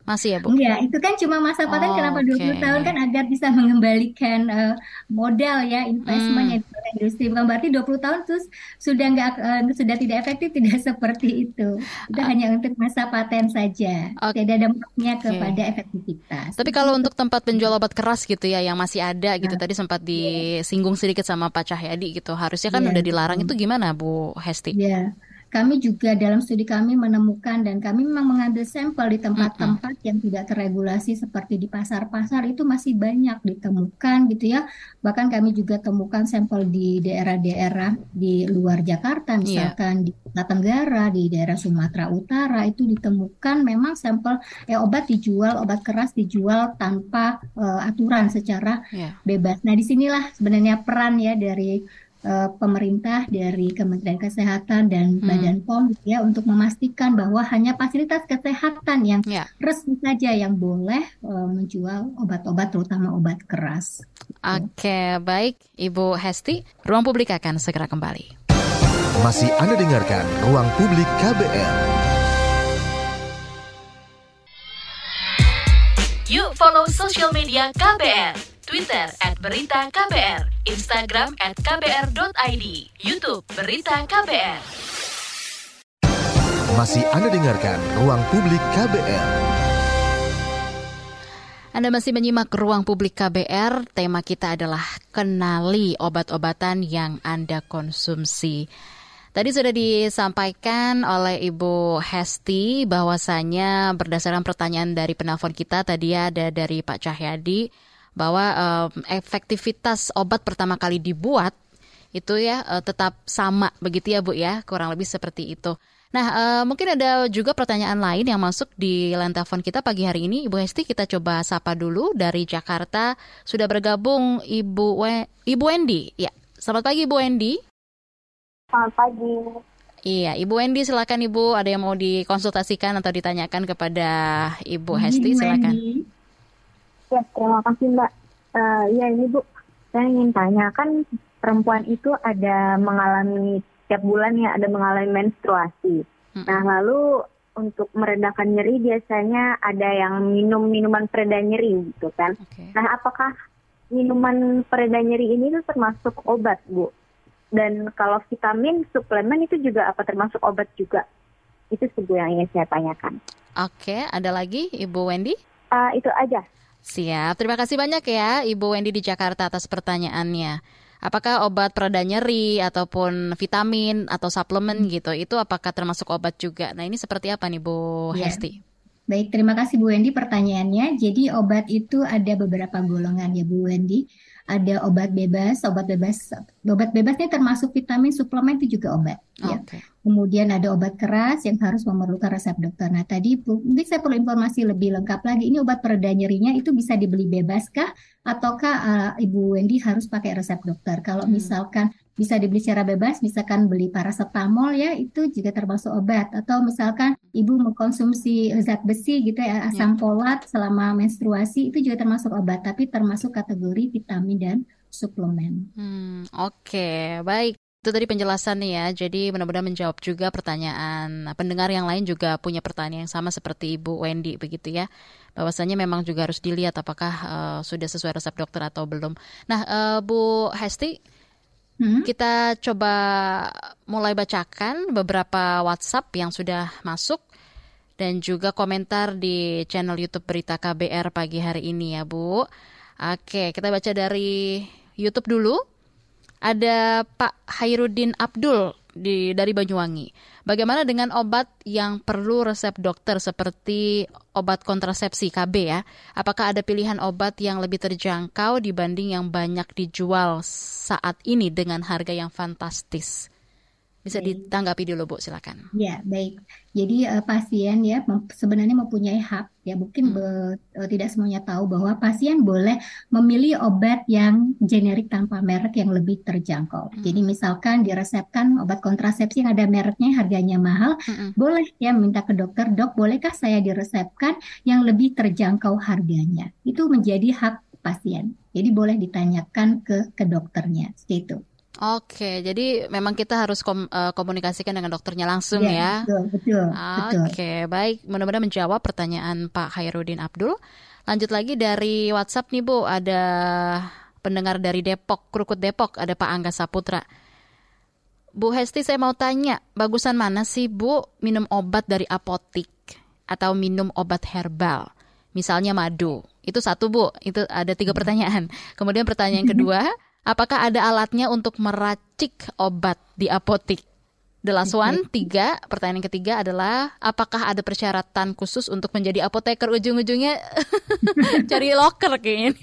[SPEAKER 3] masih ya, Bu?
[SPEAKER 4] Enggak, itu kan cuma masa paten oh, kenapa 20 okay. tahun kan agar bisa mengembalikan uh, modal ya investmentnya hmm. Industri. Bukan berarti 20 tahun terus sudah enggak uh, sudah tidak efektif tidak seperti itu. Itu uh, hanya untuk masa paten saja. Okay. Tidak ada dampaknya okay. kepada efektivitas.
[SPEAKER 3] Tapi kalau untuk tempat penjual obat keras gitu ya yang masih ada gitu nah, tadi sempat disinggung sedikit sama Pak Cahyadi gitu. Harusnya kan yeah. udah dilarang itu gimana, Bu Hesti?
[SPEAKER 4] Iya. Kami juga dalam studi kami menemukan dan kami memang mengambil sampel di tempat-tempat yang tidak terregulasi seperti di pasar-pasar itu masih banyak ditemukan gitu ya. Bahkan kami juga temukan sampel di daerah-daerah di luar Jakarta iya. misalkan yeah. di Kota Tenggara, di daerah Sumatera Utara itu ditemukan memang sampel eh obat dijual, obat keras dijual tanpa uh, aturan secara yeah. bebas. Nah, di sinilah sebenarnya peran ya dari uh, pemerintah dari Kementerian Kesehatan dan hmm. Badan POM gitu ya untuk memastikan bahwa hanya fasilitas kesehatan yang yeah. resmi saja yang boleh uh, menjual obat-obat terutama obat keras.
[SPEAKER 3] Oke, okay, baik Ibu Hesti, Ruang Publik akan segera kembali.
[SPEAKER 2] Masih Anda dengarkan Ruang Publik KBR.
[SPEAKER 1] Yuk follow social media KBR. Twitter at Berita KBR, Instagram at KBR.id, Youtube Berita KBR.
[SPEAKER 2] Masih Anda dengarkan Ruang Publik KBR.
[SPEAKER 3] Anda masih menyimak Ruang Publik KBR, tema kita adalah kenali obat-obatan yang Anda konsumsi. Tadi sudah disampaikan oleh Ibu Hesti bahwasanya berdasarkan pertanyaan dari penelpon kita tadi ada dari Pak Cahyadi bahwa um, efektivitas obat pertama kali dibuat itu ya uh, tetap sama begitu ya Bu ya kurang lebih seperti itu. Nah uh, mungkin ada juga pertanyaan lain yang masuk di line telepon kita pagi hari ini Ibu Hesti kita coba sapa dulu dari Jakarta sudah bergabung Ibu We Ibu Wendy ya selamat pagi Ibu Wendy.
[SPEAKER 8] Selamat pagi.
[SPEAKER 3] Iya, Ibu Wendy silakan Ibu ada yang mau dikonsultasikan atau ditanyakan kepada Ibu Hesti silakan. Wendy.
[SPEAKER 8] Ya, terima kasih Mbak. Uh, ya ini Bu, saya ingin tanya, kan perempuan itu ada mengalami tiap bulan ya ada mengalami menstruasi. Hmm. Nah lalu untuk meredakan nyeri biasanya ada yang minum minuman pereda nyeri gitu kan. Okay. Nah apakah minuman pereda nyeri ini tuh termasuk obat Bu? Dan kalau vitamin suplemen itu juga apa termasuk obat juga? Itu sebuah yang ingin saya tanyakan.
[SPEAKER 3] Oke, okay, ada lagi Ibu Wendy?
[SPEAKER 8] Uh, itu aja.
[SPEAKER 3] Siap, terima kasih banyak ya Ibu Wendy di Jakarta atas pertanyaannya. Apakah obat pereda nyeri ataupun vitamin atau suplemen hmm. gitu, itu apakah termasuk obat juga? Nah ini seperti apa nih Bu ya. Hesti?
[SPEAKER 4] Baik, terima kasih Bu Wendy pertanyaannya. Jadi obat itu ada beberapa golongan ya Bu Wendy ada obat bebas, obat bebas, obat bebasnya termasuk vitamin, suplemen itu juga obat. Okay. Ya. Kemudian ada obat keras yang harus memerlukan resep dokter. Nah tadi mungkin saya perlu informasi lebih lengkap lagi. Ini obat pereda nyerinya itu bisa dibeli bebas kah? Ataukah uh, Ibu Wendy harus pakai resep dokter? Kalau hmm. misalkan bisa dibeli secara bebas, misalkan beli paracetamol ya itu juga termasuk obat atau misalkan ibu mengkonsumsi zat besi gitu ya asam ya. folat selama menstruasi itu juga termasuk obat tapi termasuk kategori vitamin dan suplemen.
[SPEAKER 3] Hmm, Oke, okay. baik. Itu tadi penjelasannya ya. Jadi benar-benar menjawab juga pertanyaan pendengar yang lain juga punya pertanyaan yang sama seperti Ibu Wendy begitu ya. Bahwasanya memang juga harus dilihat apakah uh, sudah sesuai resep dokter atau belum. Nah, uh, Bu Hesti, Hmm? Kita coba mulai bacakan beberapa WhatsApp yang sudah masuk dan juga komentar di channel YouTube Berita KBR pagi hari ini ya Bu. Oke, kita baca dari YouTube dulu. Ada Pak Hairudin Abdul di dari Banyuwangi. Bagaimana dengan obat yang perlu resep dokter seperti obat kontrasepsi KB ya? Apakah ada pilihan obat yang lebih terjangkau dibanding yang banyak dijual saat ini dengan harga yang fantastis? Bisa ditanggapi dulu Bu, silakan.
[SPEAKER 4] Ya, baik. Jadi uh, pasien ya sebenarnya mempunyai hak ya mungkin hmm. be, uh, tidak semuanya tahu bahwa pasien boleh memilih obat yang generik tanpa merek yang lebih terjangkau. Hmm. Jadi misalkan diresepkan obat kontrasepsi yang ada mereknya harganya mahal, hmm. boleh ya minta ke dokter, "Dok, bolehkah saya diresepkan yang lebih terjangkau harganya?" Itu menjadi hak pasien. Jadi boleh ditanyakan ke ke dokternya. Seperti itu.
[SPEAKER 3] Oke, jadi memang kita harus kom uh, komunikasikan dengan dokternya langsung ya.
[SPEAKER 4] ya? Betul, betul.
[SPEAKER 3] Oke, baik. Mudah-mudahan menjawab pertanyaan Pak Hairudin Abdul. Lanjut lagi dari WhatsApp nih Bu, ada pendengar dari Depok, Krukut Depok, ada Pak Angga Saputra. Bu Hesti, saya mau tanya, bagusan mana sih Bu minum obat dari apotik atau minum obat herbal? Misalnya madu. Itu satu Bu, itu ada tiga pertanyaan. Kemudian pertanyaan kedua, Apakah ada alatnya untuk meracik obat di apotik? The last one, tiga. Pertanyaan ketiga adalah, apakah ada persyaratan khusus untuk menjadi apoteker? Ujung-ujungnya cari loker kayaknya.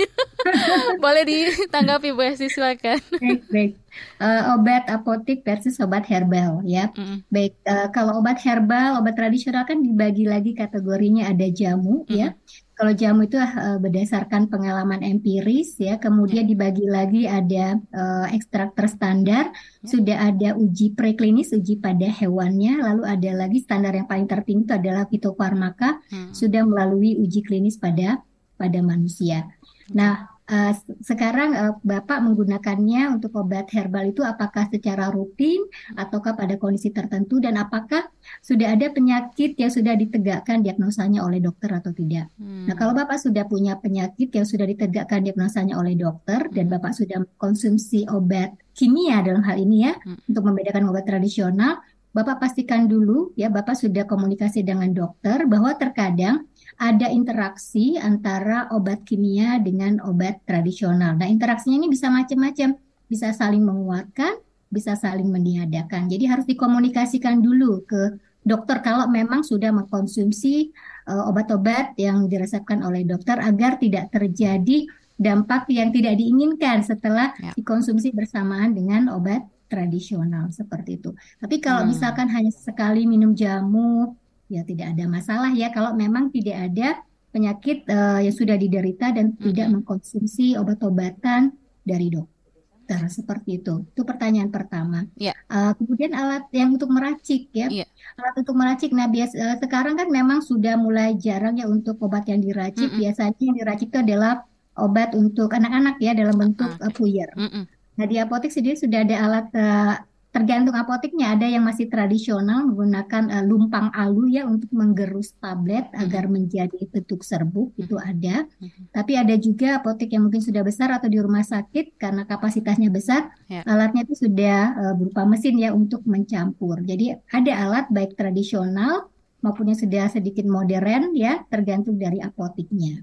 [SPEAKER 3] Boleh ditanggapi Bu Esi, silakan.
[SPEAKER 4] Baik, baik. Uh, obat apotik versus obat herbal ya. Mm. Baik, uh, kalau obat herbal, obat tradisional kan dibagi lagi kategorinya ada jamu mm. ya. Kalau jamu itu uh, berdasarkan pengalaman empiris ya, kemudian ya. dibagi lagi ada uh, ekstrak terstandar, ya. sudah ada uji preklinis, uji pada hewannya, lalu ada lagi standar yang paling tertinggi itu adalah fitofarmaka, hmm. sudah melalui uji klinis pada pada manusia. Nah, Uh, sekarang uh, Bapak menggunakannya untuk obat herbal itu apakah secara rutin ataukah pada kondisi tertentu dan apakah sudah ada penyakit yang sudah ditegakkan diagnosanya oleh dokter atau tidak. Hmm. Nah, kalau Bapak sudah punya penyakit yang sudah ditegakkan diagnosanya oleh dokter dan hmm. Bapak sudah konsumsi obat kimia dalam hal ini ya hmm. untuk membedakan obat tradisional, Bapak pastikan dulu ya Bapak sudah komunikasi dengan dokter bahwa terkadang ada interaksi antara obat kimia dengan obat tradisional. Nah, interaksinya ini bisa macam-macam, bisa saling menguatkan, bisa saling meniadakan. Jadi harus dikomunikasikan dulu ke dokter kalau memang sudah mengkonsumsi uh, obat-obat yang diresepkan oleh dokter agar tidak terjadi dampak yang tidak diinginkan setelah ya. dikonsumsi bersamaan dengan obat tradisional seperti itu. Tapi kalau hmm. misalkan hanya sekali minum jamu ya tidak ada masalah ya kalau memang tidak ada penyakit uh, yang sudah diderita dan mm-hmm. tidak mengkonsumsi obat-obatan dari dokter seperti itu. Itu pertanyaan pertama. Yeah. Ya. Uh, kemudian alat yang untuk meracik ya. Yeah. Alat untuk meracik. Nah, bias uh, sekarang kan memang sudah mulai jarang ya untuk obat yang diracik. Mm-hmm. Biasanya yang diracik itu adalah obat untuk anak-anak ya dalam bentuk uh, puyer. Mm-hmm. Nah, di apotek sendiri sudah ada alat uh, tergantung apoteknya ada yang masih tradisional menggunakan uh, lumpang alu ya untuk menggerus tablet mm-hmm. agar menjadi bentuk serbuk itu ada mm-hmm. tapi ada juga apotek yang mungkin sudah besar atau di rumah sakit karena kapasitasnya besar yeah. alatnya itu sudah uh, berupa mesin ya untuk mencampur jadi ada alat baik tradisional maupun yang sudah sedikit modern ya tergantung dari apoteknya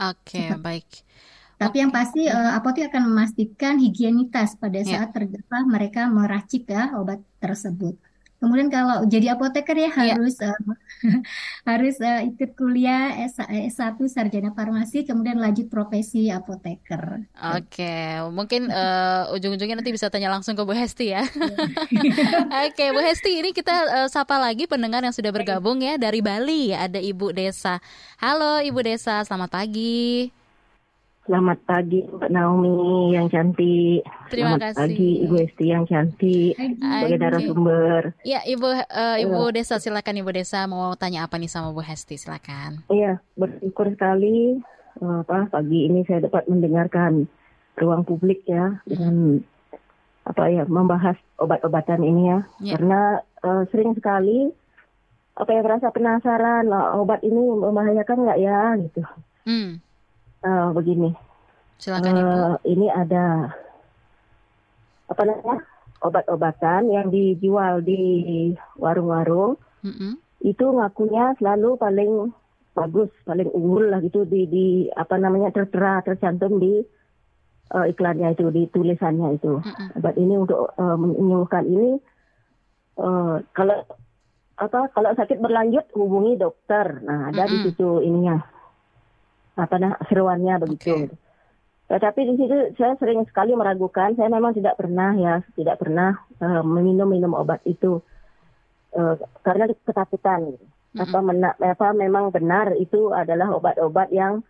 [SPEAKER 3] oke okay, baik
[SPEAKER 4] tapi yang pasti uh, apotek akan memastikan higienitas pada ya. saat yeah. mereka meracik ya obat tersebut. Kemudian kalau jadi apoteker ya, ya. harus yeah. uh, harus uh, ikut kuliah S S1 sarjana farmasi kemudian lanjut profesi apoteker.
[SPEAKER 3] Oke, okay. mungkin uh, ujung-ujungnya nanti bisa tanya langsung ke Bu Hesti ya. Iya. Oke, okay, Bu Hesti ini kita uh, sapa lagi pendengar yang sudah bergabung ya dari Bali. Ada Ibu Desa. Halo Ibu Desa, selamat pagi.
[SPEAKER 9] Selamat pagi Mbak Naomi yang cantik.
[SPEAKER 3] Terima
[SPEAKER 9] Selamat
[SPEAKER 3] kasih.
[SPEAKER 9] pagi Ibu Esti yang cantik sebagai narasumber.
[SPEAKER 3] Ya Ibu uh, Ibu ya. Desa silakan Ibu Desa mau tanya apa nih sama Bu Hesti silakan.
[SPEAKER 9] Iya bersyukur sekali uh, apa pagi ini saya dapat mendengarkan ruang publik ya dengan apa ya membahas obat-obatan ini ya, ya. karena uh, sering sekali apa yang merasa penasaran obat ini membahayakan nggak ya gitu. Hmm uh, begini.
[SPEAKER 3] Silakan Ibu. Uh,
[SPEAKER 9] ini ada apa namanya obat-obatan yang dijual di warung-warung. Mm -hmm. Itu ngakunya selalu paling bagus, paling unggul lah gitu di, di apa namanya tertera tercantum di uh, iklannya itu, di tulisannya itu. Mm -hmm. Obat ini untuk uh, menyembuhkan ini uh, kalau apa kalau sakit berlanjut hubungi dokter. Nah ada mm -hmm. di situ ininya apa nah seruannya begitu. Okay. Tetapi di situ saya sering sekali meragukan. Saya memang tidak pernah ya, tidak pernah uh, meminum minum obat itu uh, karena ketakutan. Mm-hmm. Apa, mena- apa memang benar itu adalah obat-obat yang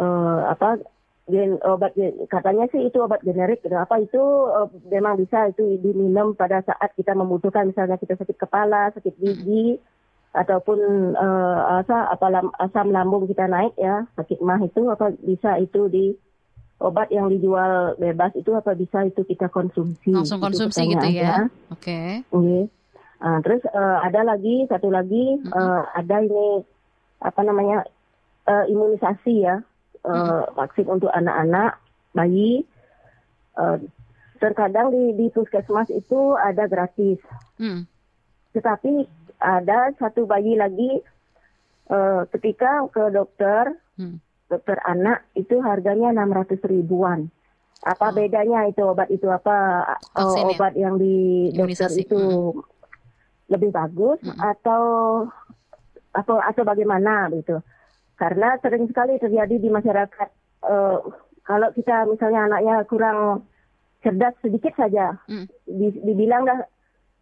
[SPEAKER 9] uh, apa gen, obat katanya sih itu obat generik. Apa itu uh, memang bisa itu diminum pada saat kita membutuhkan misalnya kita sakit kepala, sakit gigi. Mm-hmm ataupun uh, asa apa asam lambung kita naik ya sakit mah itu apa bisa itu di obat yang dijual bebas itu apa bisa itu kita konsumsi
[SPEAKER 3] langsung konsumsi gitu ya oke okay.
[SPEAKER 9] okay. uh, terus uh, ada lagi satu lagi mm -hmm. uh, ada ini apa namanya uh, imunisasi ya uh, mm -hmm. vaksin untuk anak-anak bayi uh, terkadang di di puskesmas itu ada gratis mm. tetapi ada satu bayi lagi uh, ketika ke dokter hmm. dokter anak itu harganya enam ratus ribuan apa oh. bedanya itu obat itu apa Vaksin, uh, obat ya? yang di dokter Imunisasi. itu hmm. lebih bagus hmm. atau atau atau bagaimana gitu karena sering sekali terjadi di masyarakat uh, kalau kita misalnya anaknya kurang cerdas sedikit saja hmm. dibilang dah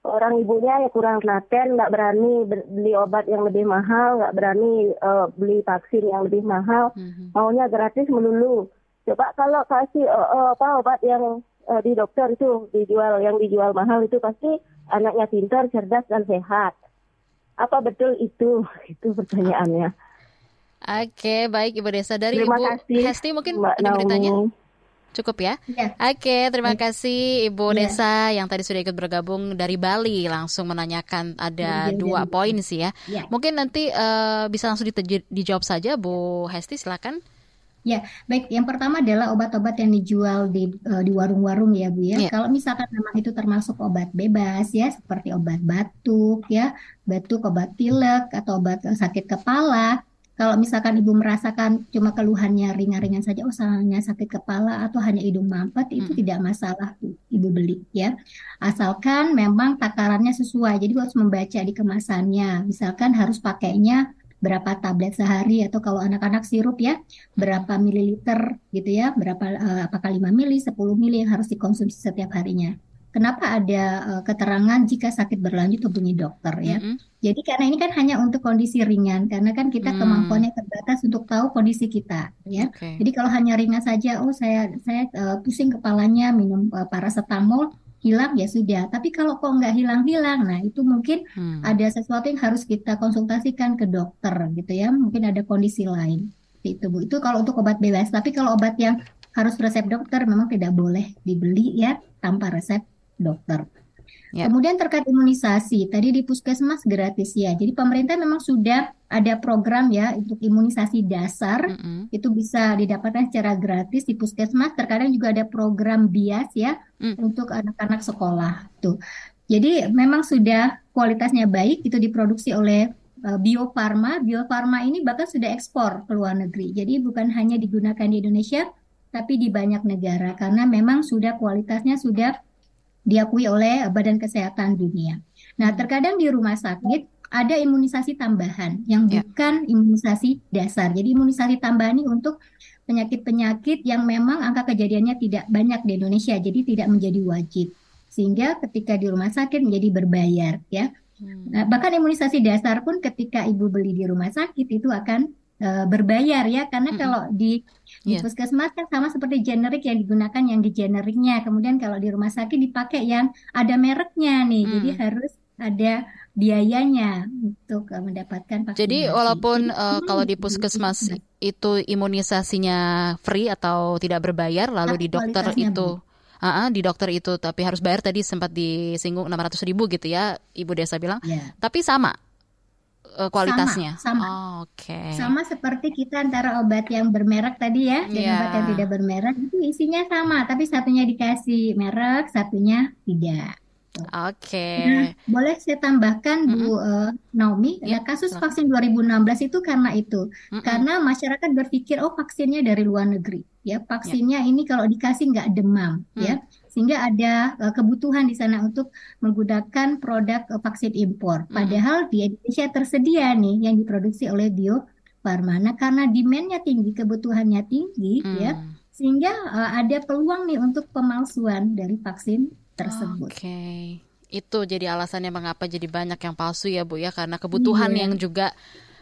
[SPEAKER 9] orang ibunya ya kurang telaten, nggak berani beli obat yang lebih mahal, nggak berani uh, beli vaksin yang lebih mahal, mm-hmm. maunya gratis melulu. Coba kalau kasih uh, uh, apa obat yang uh, di dokter itu dijual yang dijual mahal itu pasti anaknya pintar, cerdas dan sehat. Apa betul itu? Itu pertanyaannya.
[SPEAKER 3] Oke, baik Ibu Desa dari Terima Ibu kasih, Hesti mungkin Mbak ada bertanya? Cukup ya? ya. Oke, terima ya. kasih Ibu ya. Desa yang tadi sudah ikut bergabung dari Bali langsung menanyakan ada ya, dua ya. poin sih ya. ya. Mungkin nanti uh, bisa langsung dijawab saja Bu Hesti silakan.
[SPEAKER 4] Ya, baik. Yang pertama adalah obat-obat yang dijual di uh, di warung-warung ya, Bu ya. ya. Kalau misalkan memang itu termasuk obat bebas ya, seperti obat batuk ya, batuk, obat pilek atau obat sakit kepala, kalau misalkan ibu merasakan cuma keluhannya ringan-ringan saja, oh salahnya sakit kepala atau hanya hidung mampet, itu hmm. tidak masalah ibu beli ya. Asalkan memang takarannya sesuai. Jadi harus membaca di kemasannya. Misalkan harus pakainya berapa tablet sehari atau kalau anak-anak sirup ya berapa mililiter gitu ya berapa uh, apakah 5 mili 10 mili yang harus dikonsumsi setiap harinya Kenapa ada uh, keterangan jika sakit berlanjut hubungi dokter ya? Mm -hmm. Jadi karena ini kan hanya untuk kondisi ringan, karena kan kita mm. kemampuannya terbatas untuk tahu kondisi kita ya. Okay. Jadi kalau hanya ringan saja, oh saya saya uh, pusing kepalanya minum uh, paracetamol hilang ya sudah. Tapi kalau kok nggak hilang-hilang, nah itu mungkin hmm. ada sesuatu yang harus kita konsultasikan ke dokter gitu ya. Mungkin ada kondisi lain itu bu. Itu kalau untuk obat bebas. Tapi kalau obat yang harus resep dokter memang tidak boleh dibeli ya tanpa resep dokter. Ya. Kemudian terkait imunisasi, tadi di puskesmas gratis ya. Jadi pemerintah memang sudah ada program ya untuk imunisasi dasar, mm -hmm. itu bisa didapatkan secara gratis di puskesmas. Terkadang juga ada program bias ya mm. untuk anak-anak sekolah tuh. Jadi memang sudah kualitasnya baik, itu diproduksi oleh uh, Bio Farma. Bio Farma ini bahkan sudah ekspor ke luar negeri. Jadi bukan hanya digunakan di Indonesia, tapi di banyak negara karena memang sudah kualitasnya sudah diakui oleh Badan Kesehatan Dunia. Nah, terkadang di rumah sakit ada imunisasi tambahan yang ya. bukan imunisasi dasar. Jadi imunisasi tambahan ini untuk penyakit-penyakit yang memang angka kejadiannya tidak banyak di Indonesia, jadi tidak menjadi wajib. Sehingga ketika di rumah sakit menjadi berbayar, ya. Hmm. Nah, bahkan imunisasi dasar pun ketika ibu beli di rumah sakit itu akan uh, berbayar ya karena mm -hmm. kalau di di yeah. puskesmas kan sama seperti generik yang digunakan yang di generiknya kemudian kalau di rumah sakit dipakai yang ada mereknya nih mm. jadi harus ada biayanya untuk uh, mendapatkan vaksinasi.
[SPEAKER 3] Jadi walaupun uh, kalau di puskesmas itu imunisasinya free atau tidak berbayar lalu nah, di dokter itu uh, uh, di dokter itu tapi harus bayar tadi sempat disinggung 600 ribu gitu ya Ibu Desa bilang. Yeah. Tapi sama uh, kualitasnya.
[SPEAKER 4] Sama, sama.
[SPEAKER 3] Oh, Oke. Okay.
[SPEAKER 4] Sama seperti kita antara obat yang bermerek tadi ya dan yeah. obat yang tidak bermerek itu isinya sama, tapi satunya dikasih merek, satunya tidak.
[SPEAKER 3] Oke. Okay.
[SPEAKER 4] Nah, boleh saya tambahkan mm -hmm. Bu uh, Naomi, ya kasus vaksin 2016 itu karena itu, mm -hmm. karena masyarakat berpikir oh vaksinnya dari luar negeri, ya vaksinnya yeah. ini kalau dikasih nggak demam, mm. ya sehingga ada uh, kebutuhan di sana untuk menggunakan produk uh, vaksin impor. Padahal di Indonesia tersedia nih yang diproduksi oleh Bio Farma. Nah, karena demandnya tinggi, kebutuhannya tinggi, mm. ya, sehingga uh, ada peluang nih untuk pemalsuan dari vaksin tersebut.
[SPEAKER 3] Oke. Okay. Itu jadi alasannya mengapa jadi banyak yang palsu ya Bu ya karena kebutuhan iya. yang juga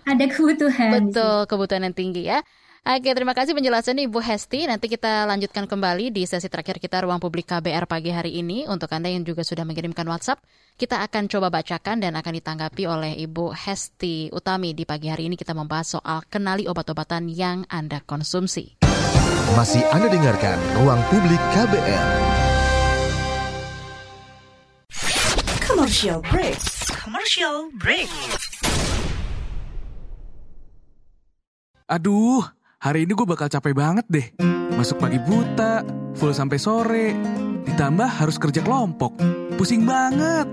[SPEAKER 4] ada kebutuhan.
[SPEAKER 3] Betul, kebutuhan yang tinggi ya. Oke, terima kasih penjelasannya Ibu Hesti. Nanti kita lanjutkan kembali di sesi terakhir kita Ruang Publik KBR pagi hari ini. Untuk Anda yang juga sudah mengirimkan WhatsApp, kita akan coba bacakan dan akan ditanggapi oleh Ibu Hesti Utami. Di pagi hari ini kita membahas soal kenali obat-obatan yang Anda konsumsi.
[SPEAKER 2] Masih Anda dengarkan Ruang Publik KBR.
[SPEAKER 6] Commercial break. Commercial break.
[SPEAKER 10] Aduh, Hari ini gue bakal capek banget deh. Masuk pagi buta, full sampai sore. Ditambah harus kerja kelompok. Pusing banget.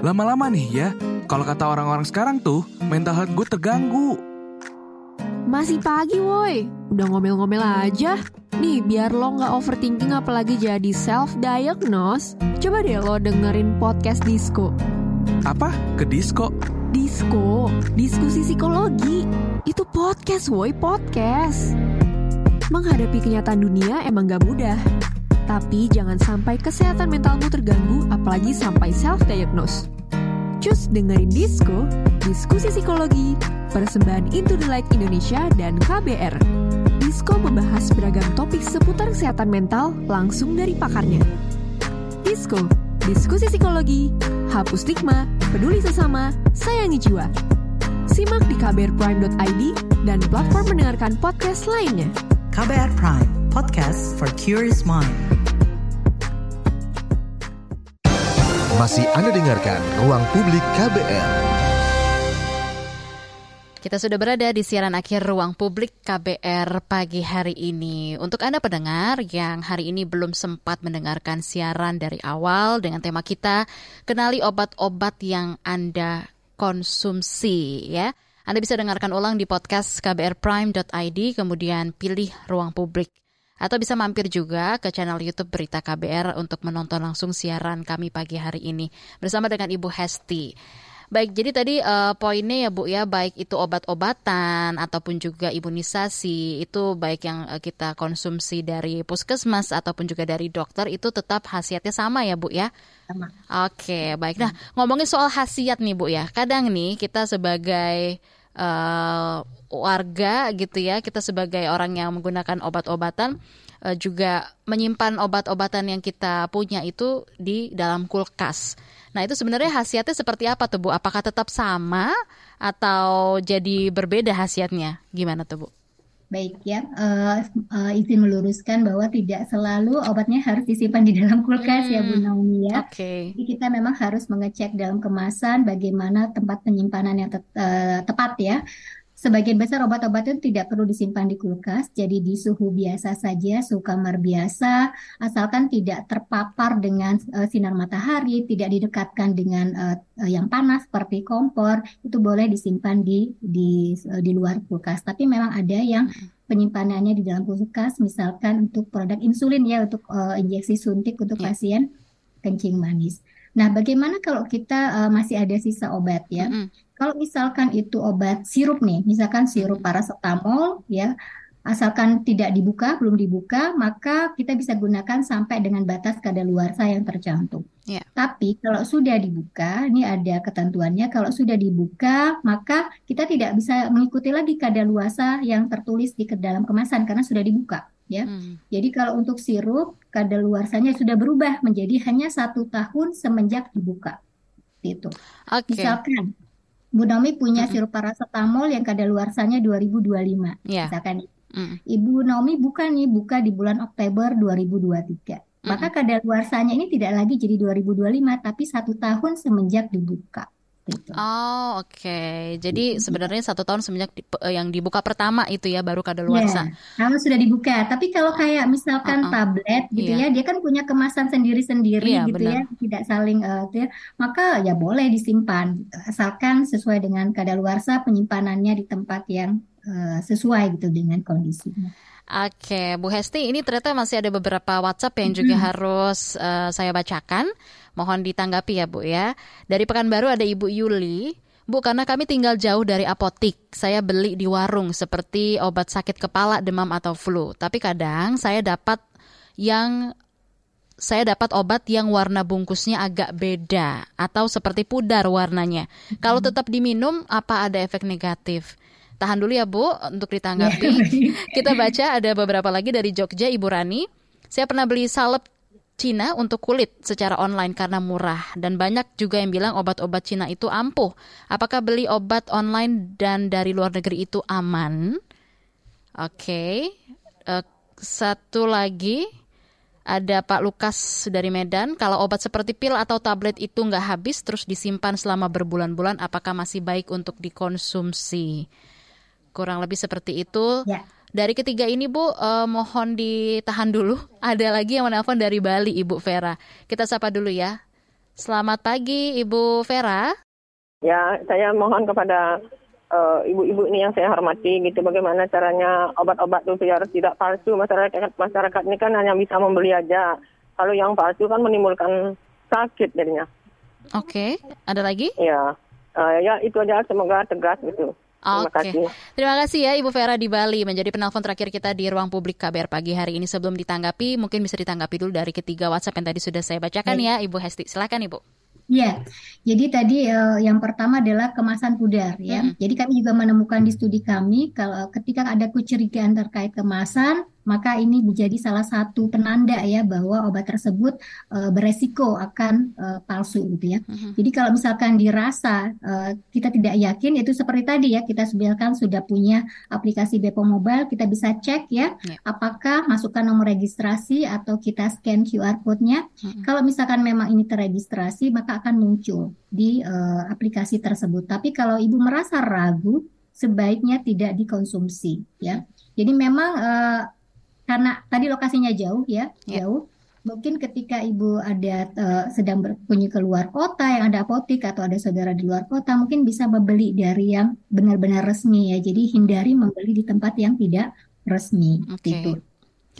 [SPEAKER 10] Lama-lama nih ya, kalau kata orang-orang sekarang tuh, mental health gue terganggu.
[SPEAKER 11] Masih pagi woi, udah ngomel-ngomel aja. Nih, biar lo nggak overthinking apalagi jadi self-diagnose, coba deh lo dengerin podcast Disco.
[SPEAKER 10] Apa? Ke disco?
[SPEAKER 11] Disko, diskusi psikologi. Itu podcast, woi, podcast. Menghadapi kenyataan dunia emang gak mudah. Tapi jangan sampai kesehatan mentalmu terganggu, apalagi sampai self-diagnose. Cus dengerin Disko, diskusi psikologi, persembahan Into the Light Indonesia dan KBR. Disko membahas beragam topik seputar kesehatan mental langsung dari pakarnya. Disko, diskusi psikologi, hapus stigma, peduli sesama, sayangi jiwa. Simak di kbrprime.id dan platform mendengarkan podcast lainnya.
[SPEAKER 12] KBR Prime, podcast for curious mind.
[SPEAKER 2] Masih Anda dengarkan Ruang Publik KBR.
[SPEAKER 3] Kita sudah berada di siaran akhir ruang publik KBR pagi hari ini. Untuk Anda pendengar yang hari ini belum sempat mendengarkan siaran dari awal dengan tema kita, kenali obat-obat yang Anda konsumsi ya. Anda bisa dengarkan ulang di podcast kbrprime.id, kemudian pilih ruang publik. Atau bisa mampir juga ke channel YouTube Berita KBR untuk menonton langsung siaran kami pagi hari ini bersama dengan Ibu Hesti. Baik, jadi tadi uh, poinnya ya Bu ya, baik itu obat-obatan ataupun juga imunisasi, itu baik yang uh, kita konsumsi dari puskesmas ataupun juga dari dokter itu tetap khasiatnya sama ya Bu ya. Sama. Oke, baik. Nah, ngomongin soal khasiat nih Bu ya. Kadang nih kita sebagai uh, warga gitu ya, kita sebagai orang yang menggunakan obat-obatan uh, juga menyimpan obat-obatan yang kita punya itu di dalam kulkas. Nah itu sebenarnya khasiatnya seperti apa tuh Bu? Apakah tetap sama atau jadi berbeda khasiatnya? Gimana tuh Bu?
[SPEAKER 4] Baik ya, uh, uh, izin meluruskan bahwa tidak selalu obatnya harus disimpan di dalam kulkas hmm, ya Bu hmm, Naomi ya.
[SPEAKER 3] Okay.
[SPEAKER 4] Jadi kita memang harus mengecek dalam kemasan bagaimana tempat penyimpanan yang te uh, tepat ya. Sebagian besar obat-obat itu tidak perlu disimpan di kulkas, jadi di suhu biasa saja, suhu kamar biasa, asalkan tidak terpapar dengan uh, sinar matahari, tidak didekatkan dengan uh, yang panas seperti kompor, itu boleh disimpan di di uh, di luar kulkas. Tapi memang ada yang penyimpanannya di dalam kulkas, misalkan untuk produk insulin ya, untuk uh, injeksi suntik untuk yeah. pasien kencing manis. Nah, bagaimana kalau kita uh, masih ada sisa obat ya? Mm -hmm. Kalau misalkan itu obat sirup nih, misalkan sirup paracetamol ya, asalkan tidak dibuka, belum dibuka, maka kita bisa gunakan sampai dengan batas kadaluarsa yang tercantum. Yeah. Tapi kalau sudah dibuka, ini ada ketentuannya. Kalau sudah dibuka, maka kita tidak bisa mengikuti lagi kadaluarsa yang tertulis di dalam kemasan karena sudah dibuka. Ya, hmm. jadi kalau untuk sirup kadaluarsanya sudah berubah menjadi hanya satu tahun semenjak dibuka, itu. Okay. Misalkan Bu Naomi punya mm -hmm. sirup paracetamol yang kadaluarsanya 2025. Yeah. Misalkan mm. Ibu Naomi buka nih, buka di bulan Oktober 2023. Maka kadaluarsanya ini tidak lagi jadi 2025, tapi satu tahun semenjak dibuka.
[SPEAKER 3] Gitu. Oh oke, okay. jadi sebenarnya satu tahun semenjak di, eh, yang dibuka pertama itu ya baru kadaluarsa.
[SPEAKER 4] Yeah. Kalau sudah dibuka, tapi kalau kayak misalkan uh -uh. tablet gitu yeah. ya, dia kan punya kemasan sendiri-sendiri yeah, gitu benar. ya, tidak saling uh, gitu ya, maka ya boleh disimpan asalkan sesuai dengan kadaluarsa penyimpanannya di tempat yang uh, sesuai gitu dengan kondisinya.
[SPEAKER 3] Oke, Bu Hesti, ini ternyata masih ada beberapa WhatsApp yang juga hmm. harus uh, saya bacakan. Mohon ditanggapi ya Bu ya. Dari Pekanbaru ada Ibu Yuli. Bu, karena kami tinggal jauh dari apotik, saya beli di warung seperti obat sakit kepala, demam atau flu. Tapi kadang saya dapat yang saya dapat obat yang warna bungkusnya agak beda atau seperti pudar warnanya. Kalau tetap diminum, apa ada efek negatif? Tahan dulu ya Bu untuk ditanggapi. Kita baca ada beberapa lagi dari Jogja Ibu Rani. Saya pernah beli salep Cina untuk kulit secara online karena murah dan banyak juga yang bilang obat-obat Cina itu ampuh. Apakah beli obat online dan dari luar negeri itu aman? Oke, okay. uh, eh, satu lagi ada Pak Lukas dari Medan. Kalau obat seperti pil atau tablet itu nggak habis terus disimpan selama berbulan-bulan, apakah masih baik untuk dikonsumsi? Kurang lebih seperti itu. Ya. Dari ketiga ini Bu, uh, mohon ditahan dulu. Ada lagi yang menelpon dari Bali, Ibu Vera. Kita sapa dulu ya. Selamat pagi, Ibu Vera.
[SPEAKER 13] Ya, saya mohon kepada uh, ibu-ibu ini yang saya hormati gitu bagaimana caranya obat-obat itu biar tidak palsu masyarakat masyarakat ini kan hanya bisa membeli aja kalau yang palsu kan menimbulkan sakit jadinya
[SPEAKER 3] oke okay. ada lagi
[SPEAKER 13] ya uh, ya itu aja semoga tegas gitu
[SPEAKER 3] Oke, okay. terima kasih ya Ibu Vera di Bali menjadi penelpon terakhir kita di ruang publik KBR pagi hari ini. Sebelum ditanggapi, mungkin bisa ditanggapi dulu dari ketiga WhatsApp yang tadi sudah saya bacakan Baik. ya, Ibu Hesti. Silakan Ibu.
[SPEAKER 4] Ya, jadi tadi uh, yang pertama adalah kemasan pudar ya. Hmm. Jadi kami juga menemukan di studi kami kalau ketika ada kecurigaan terkait kemasan, maka ini menjadi salah satu penanda ya bahwa obat tersebut uh, beresiko akan uh, palsu gitu ya. Uh-huh. Jadi kalau misalkan dirasa uh, kita tidak yakin itu seperti tadi ya kita sebutkan sudah punya aplikasi Bepom Mobile kita bisa cek ya yeah. apakah masukkan nomor registrasi atau kita scan QR code-nya. Uh-huh. Kalau misalkan memang ini terregistrasi maka akan muncul di uh, aplikasi tersebut. Tapi kalau ibu merasa ragu sebaiknya tidak dikonsumsi ya. Jadi memang uh, karena tadi lokasinya jauh ya, yeah. jauh. Mungkin ketika ibu ada uh, sedang berkunjung ke luar kota yang ada apotik atau ada saudara di luar kota, mungkin bisa membeli dari yang benar-benar resmi ya. Jadi hindari membeli di tempat yang tidak resmi okay. gitu.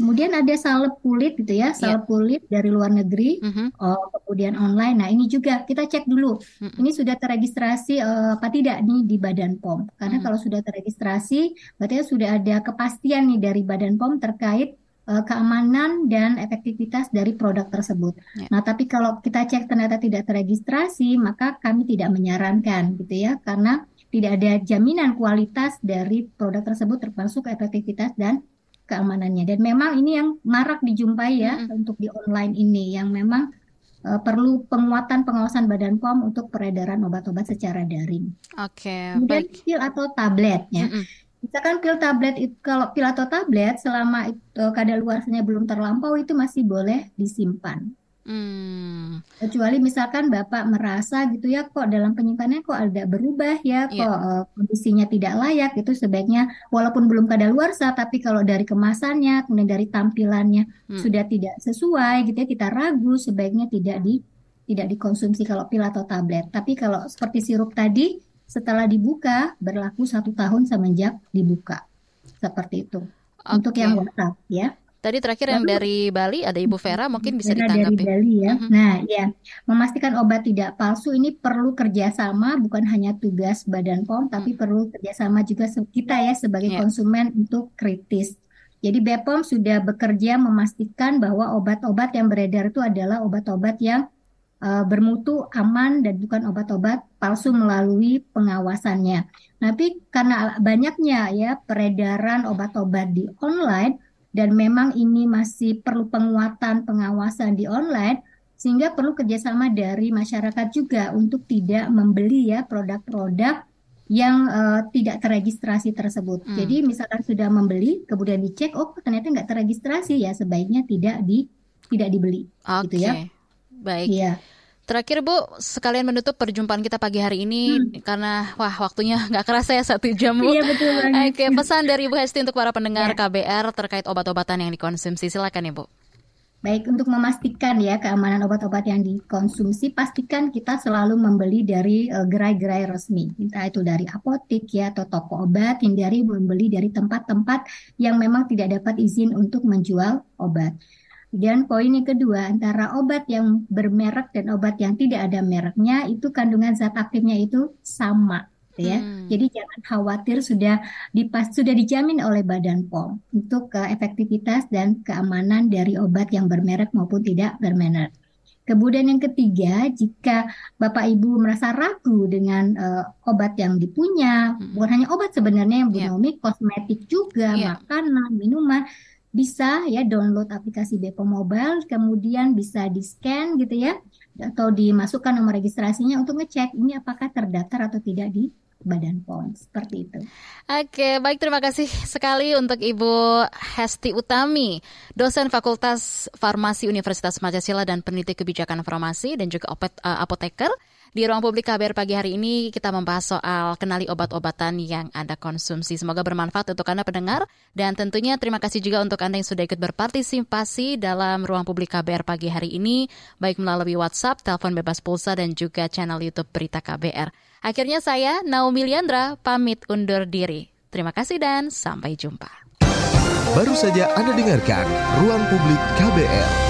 [SPEAKER 4] Kemudian ada salep kulit gitu ya, iya. salep yeah. kulit dari luar negeri, mm-hmm. oh, kemudian online. Nah ini juga kita cek dulu, mm-hmm. ini sudah terregistrasi uh, apa tidak nih di Badan POM? Karena mm-hmm. kalau sudah terregistrasi, berarti sudah ada kepastian nih dari Badan POM terkait uh, keamanan dan efektivitas dari produk tersebut. Yeah. Nah tapi kalau kita cek ternyata tidak terregistrasi, maka kami tidak menyarankan gitu ya, karena tidak ada jaminan kualitas dari produk tersebut termasuk efektivitas dan keamanannya. Dan memang ini yang marak dijumpai ya mm-hmm. untuk di online ini yang memang uh, perlu penguatan pengawasan Badan POM untuk peredaran obat-obat secara daring.
[SPEAKER 3] Oke. Okay,
[SPEAKER 4] Kemudian baik. pil atau tablet ya. Mm-hmm. Misalkan pil tablet itu kalau pil atau tablet selama itu kadaluarsanya belum terlampau itu masih boleh disimpan. Hmm. Kecuali misalkan Bapak merasa gitu ya kok dalam penyimpanannya kok ada berubah ya, iya. kok yeah. uh, kondisinya tidak layak itu sebaiknya walaupun belum kadaluarsa tapi kalau dari kemasannya kemudian dari tampilannya hmm. sudah tidak sesuai gitu ya kita ragu sebaiknya tidak di tidak dikonsumsi kalau pil atau tablet. Tapi kalau seperti sirup tadi setelah dibuka berlaku satu tahun semenjak dibuka seperti itu. Okay. Untuk yang WhatsApp ya.
[SPEAKER 3] Tadi terakhir Lalu, yang dari Bali ada Ibu Vera mungkin bisa Vera ditanggapi.
[SPEAKER 4] Dari Bali ya. Uh-huh. Nah, ya memastikan obat tidak palsu ini perlu kerjasama bukan hanya tugas Badan POM tapi uh-huh. perlu kerjasama juga kita ya sebagai yeah. konsumen untuk kritis. Jadi BPOM sudah bekerja memastikan bahwa obat-obat yang beredar itu adalah obat-obat yang uh, bermutu, aman dan bukan obat-obat palsu melalui pengawasannya. Tapi karena banyaknya ya peredaran obat-obat di online dan memang ini masih perlu penguatan pengawasan di online sehingga perlu kerjasama dari masyarakat juga untuk tidak membeli ya produk-produk yang uh, tidak terregistrasi tersebut. Hmm. Jadi misalkan sudah membeli, kemudian dicek, oh ternyata nggak terregistrasi ya sebaiknya tidak di tidak dibeli, okay. gitu ya.
[SPEAKER 3] Baik. Iya. Terakhir Bu, sekalian menutup perjumpaan kita pagi hari ini hmm. karena wah waktunya nggak kerasa ya satu jam Bu.
[SPEAKER 4] Iya betul banget.
[SPEAKER 3] Oke, pesan dari Bu Hesti untuk para pendengar ya. KBR terkait obat-obatan yang dikonsumsi silakan ya Bu.
[SPEAKER 4] Baik, untuk memastikan ya keamanan obat-obat yang dikonsumsi, pastikan kita selalu membeli dari uh, gerai-gerai resmi. Entah itu dari apotik ya atau toko obat, hindari membeli dari tempat-tempat yang memang tidak dapat izin untuk menjual obat. Dan poin yang kedua, antara obat yang bermerek dan obat yang tidak ada mereknya itu kandungan zat aktifnya itu sama ya. Hmm. Jadi jangan khawatir sudah dipas sudah dijamin oleh Badan POM untuk uh, efektivitas dan keamanan dari obat yang bermerek maupun tidak bermerek. Kemudian yang ketiga, jika Bapak Ibu merasa ragu dengan uh, obat yang dipunya, hmm. bukan hanya obat sebenarnya yang Bu yeah. Nomi, kosmetik juga, yeah. makanan, minuman, bisa ya download aplikasi Bepom Mobile, kemudian bisa di scan gitu ya, atau dimasukkan nomor registrasinya untuk ngecek ini apakah terdaftar atau tidak di Badan POM seperti itu.
[SPEAKER 3] Oke, baik terima kasih sekali untuk Ibu Hesti Utami, dosen Fakultas Farmasi Universitas Pancasila dan peneliti kebijakan farmasi dan juga opet, uh, apoteker. Di ruang publik KBR pagi hari ini kita membahas soal kenali obat-obatan yang Anda konsumsi. Semoga bermanfaat untuk Anda pendengar dan tentunya terima kasih juga untuk Anda yang sudah ikut berpartisipasi dalam ruang publik KBR pagi hari ini baik melalui WhatsApp, telepon bebas pulsa dan juga channel YouTube Berita KBR. Akhirnya saya Naomi Liandra pamit undur diri. Terima kasih dan sampai jumpa.
[SPEAKER 2] Baru saja Anda dengarkan Ruang Publik KBR.